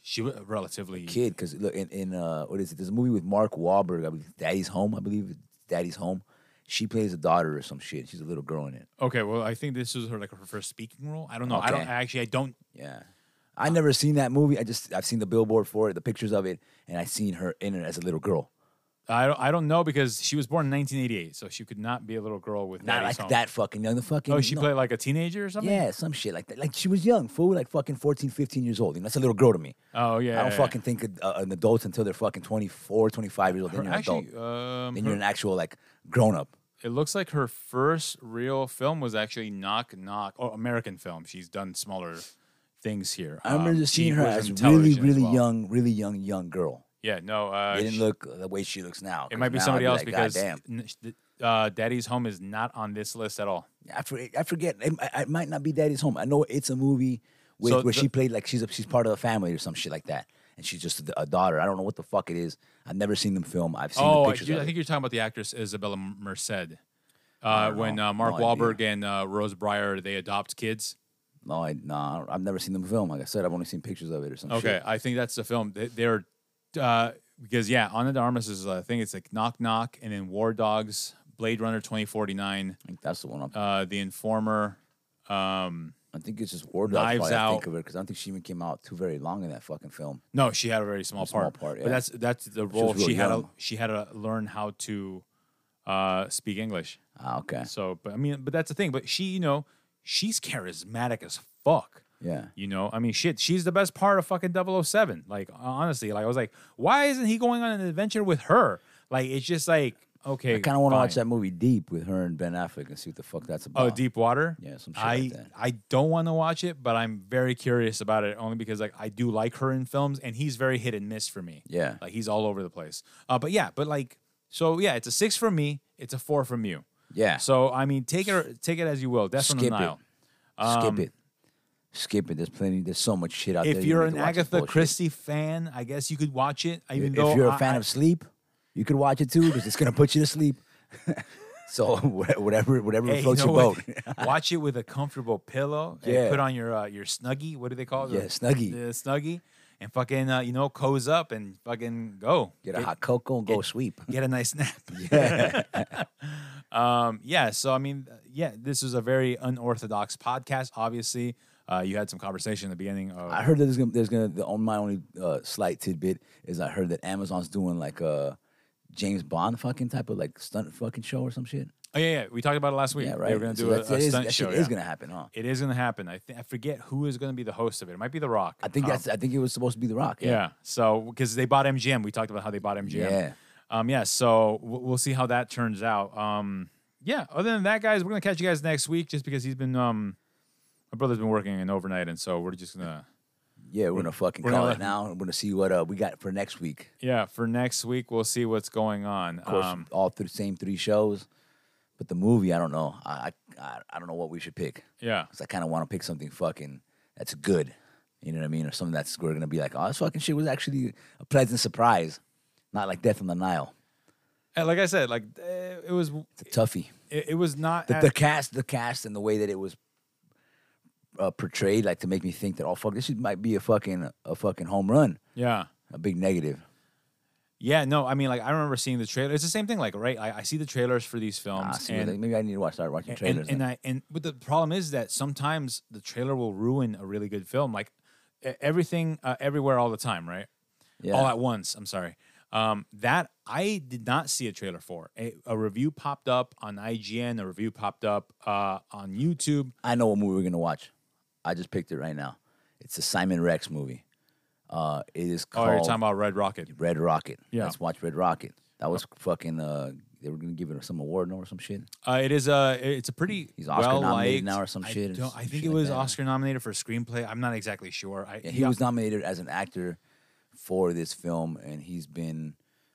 She was relatively Kid, because look in, in uh, what is it? There's a movie with Mark Wahlberg. I believe Daddy's Home. I believe Daddy's Home. She plays a daughter or some shit. She's a little girl in it. Okay, well, I think this is her like her first speaking role. I don't know. I don't Okay. actually. I don't. Yeah. I never seen that movie. I just I've seen the billboard for it, the pictures of it, and I seen her in it as a little girl. I don't. I don't know because she was born in 1988, so she could not be a little girl with Not like that fucking young. The fucking Oh, she no. played like a teenager or something. Yeah, some shit like that. Like she was young, fool, like fucking 14, 15 years old. You know, that's a little girl to me. Oh yeah. I don't yeah, fucking think of, uh, an adult until they're fucking 24, 25 years old. yeah. Then Her, you're an actually, adult. um, Then you're an actual like grown up. it looks like her first real film was actually Knock Knock. Oh, American film. She's done smaller things here. I remember Um, seeing her as in really, as really well. young, really young, young girl. Yeah. No. Uh, didn't she- look the way she looks now. It might be somebody I'd else like, because "God uh, Daddy's Home is not on this list at all. I forget. I forget. It, it might not be Daddy's Home. I know it's a movie with So where the- she played like she's a, she's part of the family or some shit like that, and she's just a, a daughter. I don't know what the fuck it is. I've never seen them film. I've seen Oh, the pictures. I it. think you're talking about the actress Isabela Merced. Uh, when uh, Mark No idea. Wahlberg and uh, Rose Byrne they adopt kids. No, I, no, I've never seen them film. Like I said, I've only seen pictures of it or something. Okay, shit. I think that's the film. They, they're uh, because yeah, Ana de Armas is uh, I think it's like Knock Knock and then War Dogs, Blade Runner 2049, I think that's the one. Uh, The Informer. Um, I think it's just War Dogs. Knives probably I think of it because I don't think she even came out too very long in that fucking film. no, she had a very small A small part. part, But that's that's the role real she had. To, she had to learn how to uh, speak English. Ah, okay. So, but I mean, but that's the thing. But she, you know, she's charismatic as fuck. Yeah. You know, I mean, shit, she's the best part of fucking 007. Like, honestly, like, I was like, why isn't he going on an adventure with her? Like, it's just like, okay. I kind of want to watch that movie Deep with her and Ben Affleck and see what the fuck that's about. Oh, Deep Water? Yeah, some shit I, like that. I don't want to watch it, but I'm very curious about it only because, like, I do like her in films and he's very hit and miss for me. Yeah. Like, he's all over the place. Uh, but yeah, but like, so yeah, it's a six from me, it's a four from you. Yeah. So, I mean, take it, take it as you will. Death from the Skip it. Nile. Skip Um, it. Skip it. There's plenty. There's so much shit out there. If you you're need an to watch this Agatha. Christie fan, I guess you could watch it. Even if though you're a I- fan I- of sleep, you could watch it too because it's gonna put you to sleep. [laughs] so whatever, whatever Hey, you floats know your boat. [laughs] watch it with a comfortable pillow. and Yeah. put on your uh, your snuggie. What do they call it? Yeah, The- Snuggie. The snuggie, and fucking uh, you know cozy up and fucking go. Get a hot cocoa and go get- sweep. Get a nice nap. [laughs] Yeah. Um, yeah. So I mean, uh, yeah, this is a very unorthodox podcast. Obviously, uh, you had some conversation in the beginning of. I heard that there's gonna, there's gonna the, on my only uh, slight tidbit is I heard that Amazon's doing like a James Bond fucking type of like stunt fucking show or some shit. oh yeah, yeah. We talked about it last week. Yeah, right. They were gonna So do a, that's- a it is- stunt that show. shit is yeah. gonna happen, huh? It is gonna happen. I think I forget who is gonna be the host of it. It might be The Rock. I think Um, that's I think it was supposed to be The Rock. Yeah. Yeah. So because they bought MGM, we talked about how they bought MGM. Yeah. Um. Yeah. So we'll we'll see how that turns out. Um. Yeah. Other than that, guys, we're gonna catch you guys next week, just because he's been um My brother's been working an overnight, and so we're just gonna. Yeah, we're gonna fucking we're call gonna it now. We're gonna see what uh, we got for next week. Yeah, for next week we'll see what's going on. Of course, Um, all through the same three shows. But the movie, I don't know. I I, I don't know what we should pick. yeah, Cause I kind of want to pick something fucking that's good. You know what I mean? Or something that's we're gonna be like, oh, this fucking shit was actually a pleasant surprise, not like Death on the Nile. And like I said, like eh, it was, It's a toughie. it, it was not. The, at- the cast, the cast, and the way that it was uh, portrayed, like to make me think that oh fuck, this might be a fucking a fucking home run, yeah, a big negative. yeah. No, I mean, like I remember seeing the trailer. It's the same thing, like right. I, I see the trailers for these Ah, films, see and they- maybe I need to watch, start watching and, trailers. and then. I and but the problem is that sometimes the trailer will ruin a really good film, like everything, uh, everywhere, all the time, right? yeah, All at once. I'm sorry. Um, that I did not see a trailer for. A, a review popped up on IGN. A review popped up uh, on YouTube. I know what movie we're gonna watch. I just picked it right now. It's a Simon Rex movie. Uh, it is Oh, called you're talking about Red Rocket. Red Rocket. Yeah. let's watch Red Rocket. That was fucking. Uh, they were gonna give it some award or some shit. Uh, it is a. It's a pretty He's Oscar well nominated liked. now or some I shit don't- I think it was that. Oscar nominated for screenplay. I'm not exactly sure. I, Yeah, he was nominated as an actor for this film, and he's been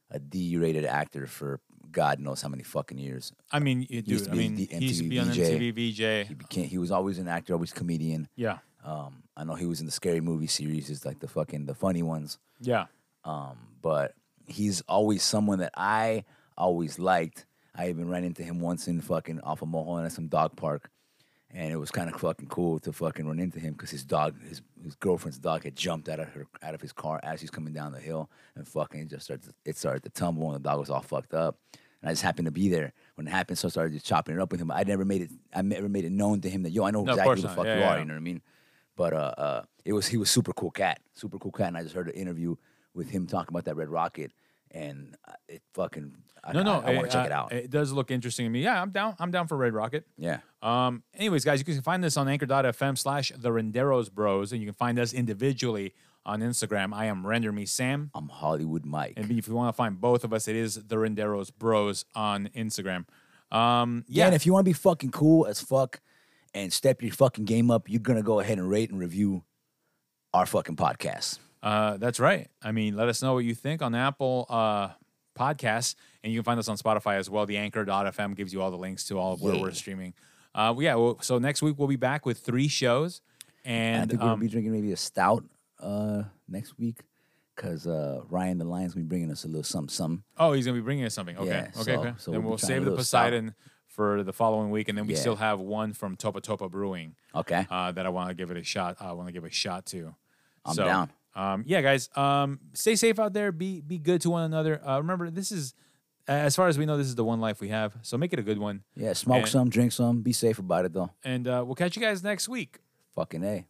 a D-rated actor for God knows how many fucking years. I mean, you- to I mean, the he used to be on MTV VJ. He became. He was always an actor, always comedian. Yeah, Um, I know he was in the scary movie series, is like the fucking the funny ones. yeah. Um, but he's always someone that I always liked. I even ran into him once in fucking off of Mulholland at some dog park, and it was kind of fucking cool to fucking run into him because his dog, his his girlfriend's dog, had jumped out of her out of his car as he's coming down the hill, and fucking just started to, it started to tumble, and the dog was all fucked up. And I just happened to be there when it happened, so I started just chopping it up with him. I never made it. I never made it known to him that yo, I know No, of exactly course who the not. fuck Yeah, you yeah, are. yeah. You know what I mean? But uh, uh, it was he was super cool cat, super cool cat, and I just heard an interview with him talking about that Red Rocket, and uh, it fucking I, No, no. I, want to check uh, it out. It does look interesting to me. Yeah, I'm down. I'm down for Red Rocket. yeah, Um, anyways, guys, you can find this on anchor.fm slash the Renderos Bros, and you can find us individually on Instagram. I am Render Me Sam. I'm Hollywood Mike. And if you want to find both of us, it is the Renderos Bros on Instagram. Um, yeah, yeah, and if you want to be fucking cool as fuck and step your fucking game up, you're gonna go ahead and rate and review our fucking podcast. Uh, that's right. I mean, let us know what you think on Apple uh, Podcasts, and you can find us on Spotify as well. The Anchor.fm gives you all the links to all of where Yeah. we're streaming. Uh, yeah, well, so next week we'll be back with three shows, And I think um, gonna be drinking maybe a stout uh, next week because uh, Ryan the Lion's gonna be bringing us a little something, something. Oh, he's gonna be bringing us something. Okay, Yeah, okay, so- okay. so then we'll we'll save the little stout. Poseidon for the following week, and then we Yeah. still have one from Topa Topa Brewing Okay, uh, that I want to give it a shot. I want to give a shot to. I'm So, down. Um, yeah, guys, um, stay safe out there. Be be good to one another. Uh, remember, this is as far as we know, this is the one life we have. So make it a good one, Yeah, smoke and- some, drink some, be safe about it though. and uh, we'll catch you guys next week. Fucking a.